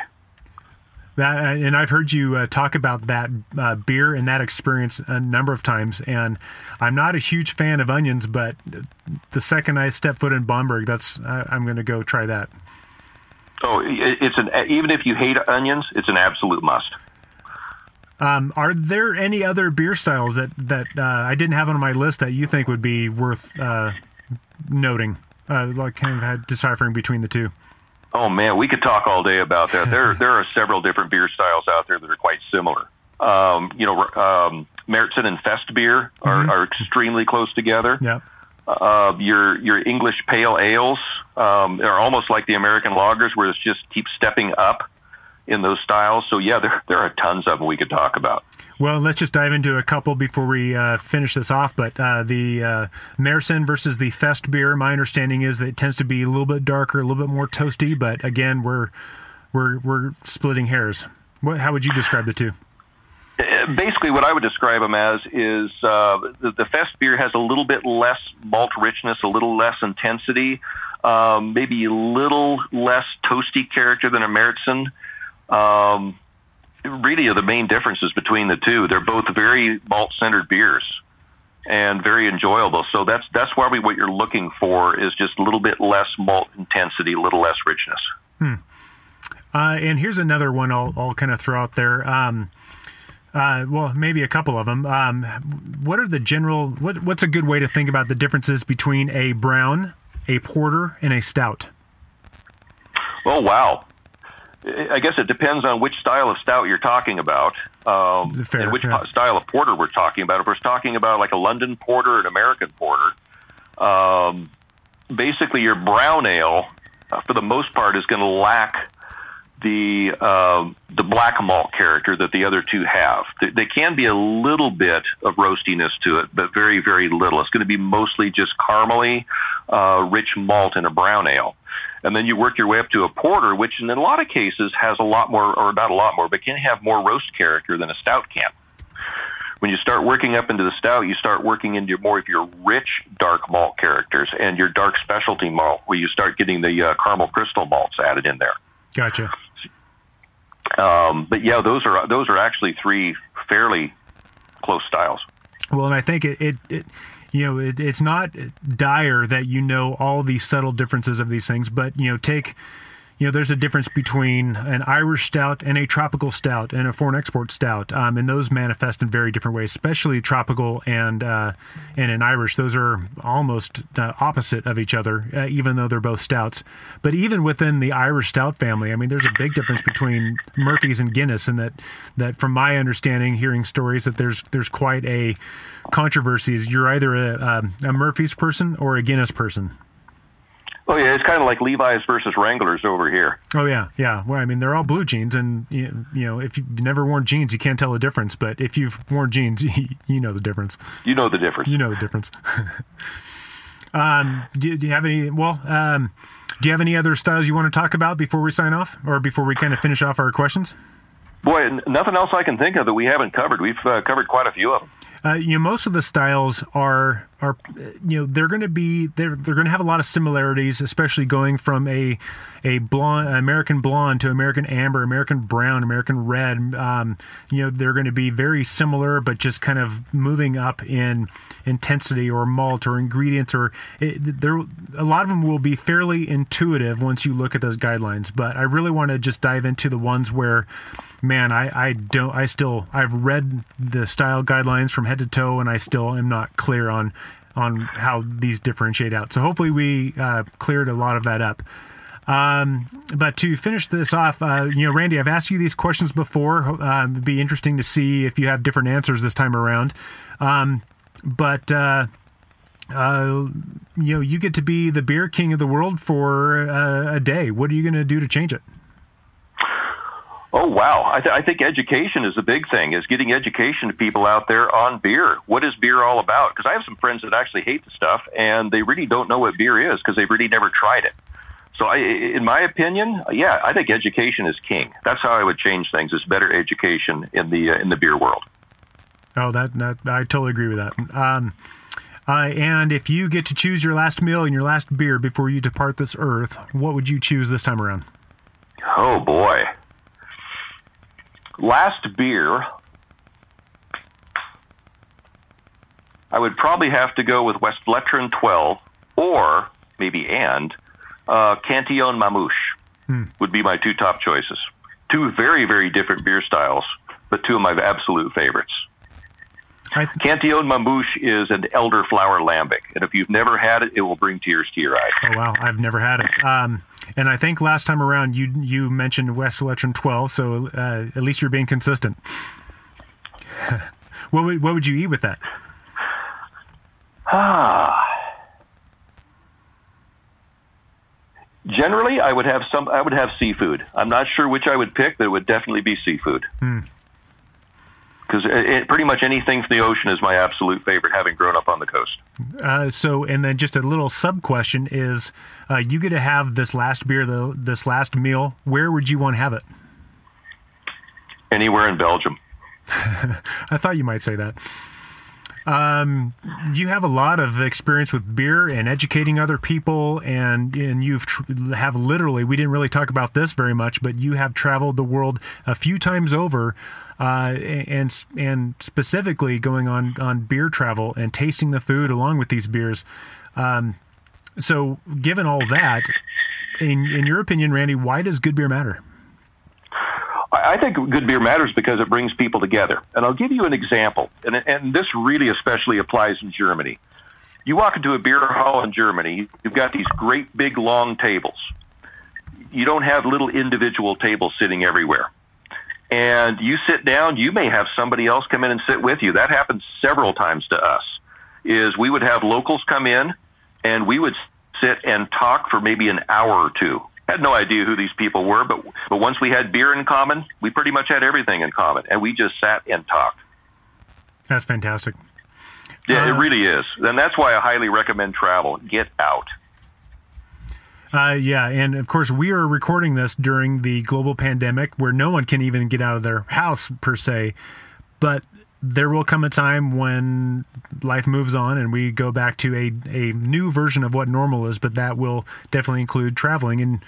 That, and I've heard you uh, talk about that uh, beer and that experience a number of times. And I'm not a huge fan of onions, but the second I step foot in Bamberg, that's I'm going to go try that. Oh, it's an even if you hate onions, it's an absolute must. Um, are there any other beer styles that that uh, I didn't have on my list that you think would be worth uh, noting? Uh, like kind of had deciphering between the two. Oh man, we could talk all day about that. there [LAUGHS] there are several different beer styles out there that are quite similar. Um, you know, um, Märzen and Fest beer are, mm-hmm. are extremely close together. Yeah. Uh, your your English pale ales um, are almost like the American lagers, where it's just keep stepping up in those styles. So yeah, there there are tons of them we could talk about. Well, let's just dive into a couple before we uh, finish this off. But uh, the uh, Märzen versus the Fest beer, my understanding is that it tends to be a little bit darker, a little bit more toasty. But again, we're we're we're splitting hairs. What, how would you describe the two? Basically what I would describe them as is uh, the, the Fest beer has a little bit less malt richness, a little less intensity, um, maybe a little less toasty character than a Märzen. Um, really, are the main differences between the two. They're both very malt centered beers. and very enjoyable. So that's that's we, what you're looking for is just a little bit less malt intensity, a little less richness. Hmm. Uh, and here's another one I'll, I'll kind of throw out there. Um, uh, well, maybe a couple of them. Um, what are the general? What, what's a good way to think about the differences between a brown, a porter, and a stout? Oh wow! I guess it depends on which style of stout you're talking about, um, Fair, and which yeah. style of porter we're talking about. If we're talking about like a London porter, an American porter, um, basically your brown ale, uh, for the most part, is going to lack the uh, the black malt character that the other two have. They can be a little bit of roastiness to it, but very very little. It's going to be mostly just caramely, uh, rich malt in a brown ale. And then you work your way up to a porter, which in a lot of cases has a lot more, or not a lot more, but can have more roast character than a stout can. When you start working up into the stout, you start working into more of your rich dark malt characters and your dark specialty malt, where you start getting the uh, caramel crystal malts added in there. Gotcha. Um, but yeah, those are those are actually three fairly close styles. Well, and I think it, it, it you know it, it's not dire that you know all these subtle differences of these things, but you know take you know, there's a difference between an Irish stout and a tropical stout and a foreign export stout, um, and those manifest in very different ways. Especially tropical and uh, and an Irish, those are almost uh, opposite of each other, uh, even though they're both stouts. But even within the Irish stout family, I mean, there's a big difference between Murphy's and Guinness, and that that from my understanding, hearing stories that there's there's quite a controversy. Is you're either a, um, a Murphy's person or a Guinness person. Oh yeah, it's kind of like Levi's versus Wranglers over here. Oh yeah, yeah. Well, I mean, they're all blue jeans, and you, know, if you've never worn jeans, you can't tell the difference. But if you've worn jeans, [LAUGHS] you know the difference. You know the difference. You know the difference. [LAUGHS] um, do, do, you have any? Well, um, do you have any other styles you want to talk about before we sign off, or before we kind of finish off our questions? Boy, nothing else I can think of that we haven't covered. We've uh, covered quite a few of them. Uh, you know, most of the styles are are you know they're going to be they're they're going to have a lot of similarities, especially going from a a blonde American blonde to American amber, American brown, American red. Um, you know, they're going to be very similar, but just kind of moving up in intensity or malt or ingredients or it, there. A lot of them will be fairly intuitive once you look at those guidelines. But I really want to just dive into the ones where man, I, I don't, I still, I've read the style guidelines from head to toe, and I still am not clear on on how these differentiate out. So hopefully we uh, cleared a lot of that up. Um, but to finish this off, uh, you know, Randy, I've asked you these questions before. Uh, it'd be interesting to see if you have different answers this time around. Um, but uh, uh, you know, you get to be the beer king of the world for uh, a day. What are you going to do to change it? Oh wow! I, th- I think education is a big thing. Is getting education to people out there on beer. What is beer all about? Because I have some friends that actually hate the stuff, and they really don't know what beer is because they've really never tried it. So, I, in my opinion, yeah, I think education is king. That's how I would change things: is better education in the uh, in the beer world. Oh, that, that I totally agree with that. Um, uh, and if you get to choose your last meal and your last beer before you depart this earth, what would you choose this time around? Oh boy. Last beer, I would probably have to go with West Westvleteren 12 or maybe and uh, Cantillon Mamouche hmm. would be my two top choices. Two very, very different beer styles, but two of my absolute favorites. Th- Cantillon Mamouche is an elderflower lambic, and if you've never had it, it will bring tears to your eyes. Oh wow, I've never had it. Um, and I think last time around you you mentioned Westvleteren 12, so uh, at least you're being consistent. [LAUGHS] what would what would you eat with that? Ah. Generally, I would have some. I would have seafood. I'm not sure which I would pick, but it would definitely be seafood. Hmm because pretty much anything from the ocean is my absolute favorite, having grown up on the coast. Uh, so, and then just a little sub question is, uh, you get to have this last beer, though, this last meal. Where would you want to have it? Anywhere in Belgium. [LAUGHS] I thought you might say that. Um, you have a lot of experience with beer and educating other people, and and you've tr- have literally. We didn't really talk about this very much, but you have traveled the world a few times over uh, and and specifically going on on beer travel and tasting the food along with these beers. Um, so, given all that, in in your opinion, Randy, why does good beer matter? I think good beer matters because it brings people together. And I'll give you an example, and, and this really especially applies in Germany. You walk into a beer hall in Germany, you've got these great big long tables. You don't have little individual tables sitting everywhere. And you sit down, you may have somebody else come in and sit with you. That happens several times to us. Is we would have locals come in and we would sit and talk for maybe an hour or two had no idea who these people were, but but once we had beer in common, we pretty much had everything in common, and we just sat and talked. That's fantastic. Yeah, uh, it really is, and that's why I highly recommend travel. Get out. Uh, yeah, and of course we are recording this during the global pandemic, where no one can even get out of their house per se. But there will come a time when life moves on and we go back to a, a new version of what normal is, but that will definitely include traveling and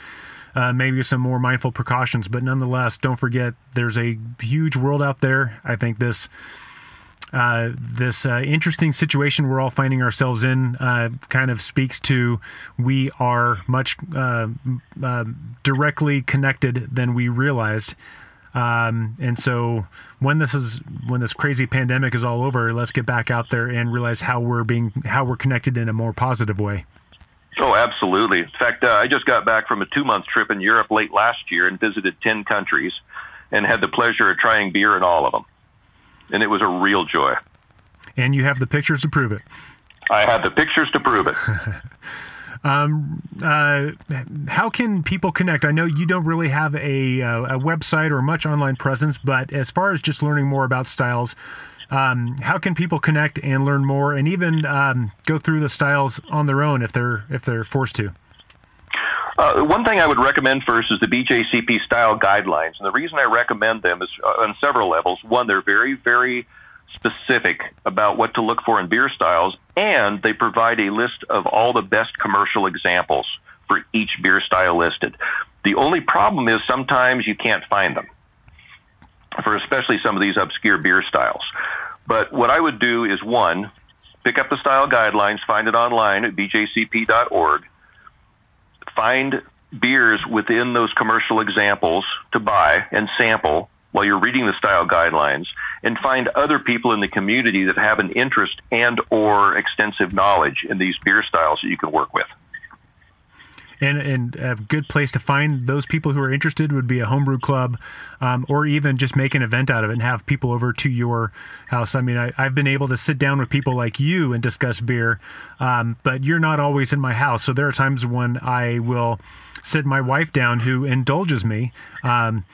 uh, maybe some more mindful precautions. But nonetheless, don't forget there's a huge world out there. I think this. Uh, this uh, interesting situation we're all finding ourselves in uh, kind of speaks to we are much uh, uh, directly connected than we realized. Um, and so when this is when this crazy pandemic is all over, let's get back out there and realize how we're being how we're connected in a more positive way. Oh, absolutely. In fact, uh, I just got back from a two month trip in Europe late last year and visited 10 countries and had the pleasure of trying beer in all of them. And it was a real joy. And you have the pictures to prove it. I have the pictures to prove it. [LAUGHS] Um, uh, how can people connect? I know you don't really have a, uh, a website or much online presence, but as far as just learning more about styles, um, how can people connect and learn more, and even um, go through the styles on their own if they're if they're forced to? Uh, one thing I would recommend first is the BJCP style guidelines, and the reason I recommend them is uh, on several levels. One, they're very, very specific about what to look for in beer styles, and they provide a list of all the best commercial examples for each beer style listed. The only problem is sometimes you can't find them for especially some of these obscure beer styles. But what I would do is one, pick up the style guidelines, find it online at bjcp.org, find beers within those commercial examples to buy and sample while you're reading the style guidelines and find other people in the community that have an interest and or extensive knowledge in these beer styles that you can work with. And, and a good place to find those people who are interested would be a homebrew club, um, or even just make an event out of it and have people over to your house. I mean, I, have been able to sit down with people like you and discuss beer, um, but you're not always in my house. So there are times when I will sit my wife down who indulges me. Um,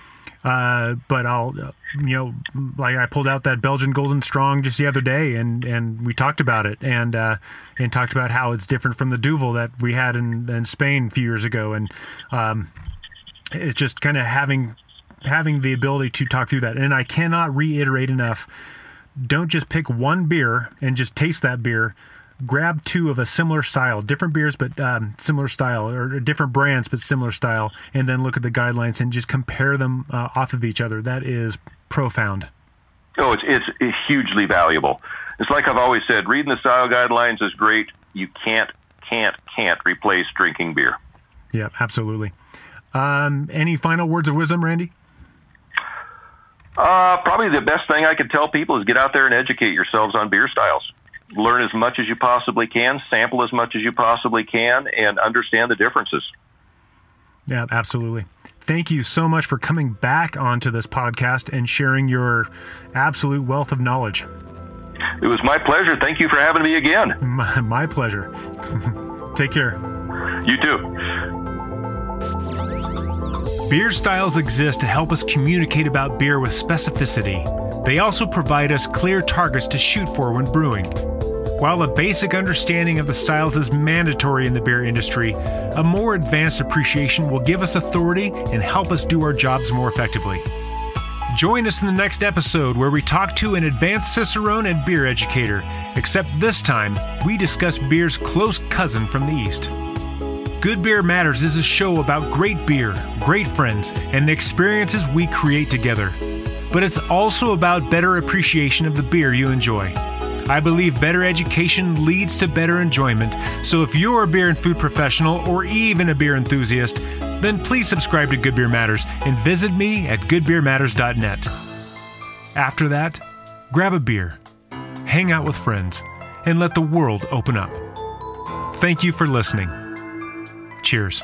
uh, but I'll, you know, like I pulled out that Belgian Golden Strong just the other day, and and we talked about it, and uh, and talked about how it's different from the Duvel that we had in, in Spain a few years ago, and um, it's just kind of having having the ability to talk through that. And I cannot reiterate enough: don't just pick one beer and just taste that beer grab two of a similar style, different beers but um, similar style, or different brands but similar style, and then look at the guidelines and just compare them uh, off of each other. That is profound. Oh, it's, it's hugely valuable. It's like I've always said, reading the style guidelines is great. You can't, can't, can't replace drinking beer. Yeah, absolutely. Um, any final words of wisdom, Randy? Uh, probably the best thing I could tell people is get out there and educate yourselves on beer styles learn as much as you possibly can, sample as much as you possibly can, and understand the differences. Yeah, absolutely. Thank you so much for coming back onto this podcast and sharing your absolute wealth of knowledge. It was my pleasure. Thank you for having me again. [LAUGHS] My, my pleasure. [LAUGHS] Take care. You too. Beer styles exist to help us communicate about beer with specificity. They also provide us clear targets to shoot for when brewing. While a basic understanding of the styles is mandatory in the beer industry, a more advanced appreciation will give us authority and help us do our jobs more effectively. Join us in the next episode where we talk to an advanced Cicerone and beer educator, except this time we discuss beer's close cousin from the East. Good Beer Matters is a show about great beer, great friends, and the experiences we create together. but it's also about better appreciation of the beer you enjoy. I believe better education leads to better enjoyment, so if you're a beer and food professional or even a beer enthusiast, then please subscribe to Good Beer Matters and visit me at goodbeermatters.net. After that, grab a beer, hang out with friends, and let the world open up. Thank you for listening. Cheers.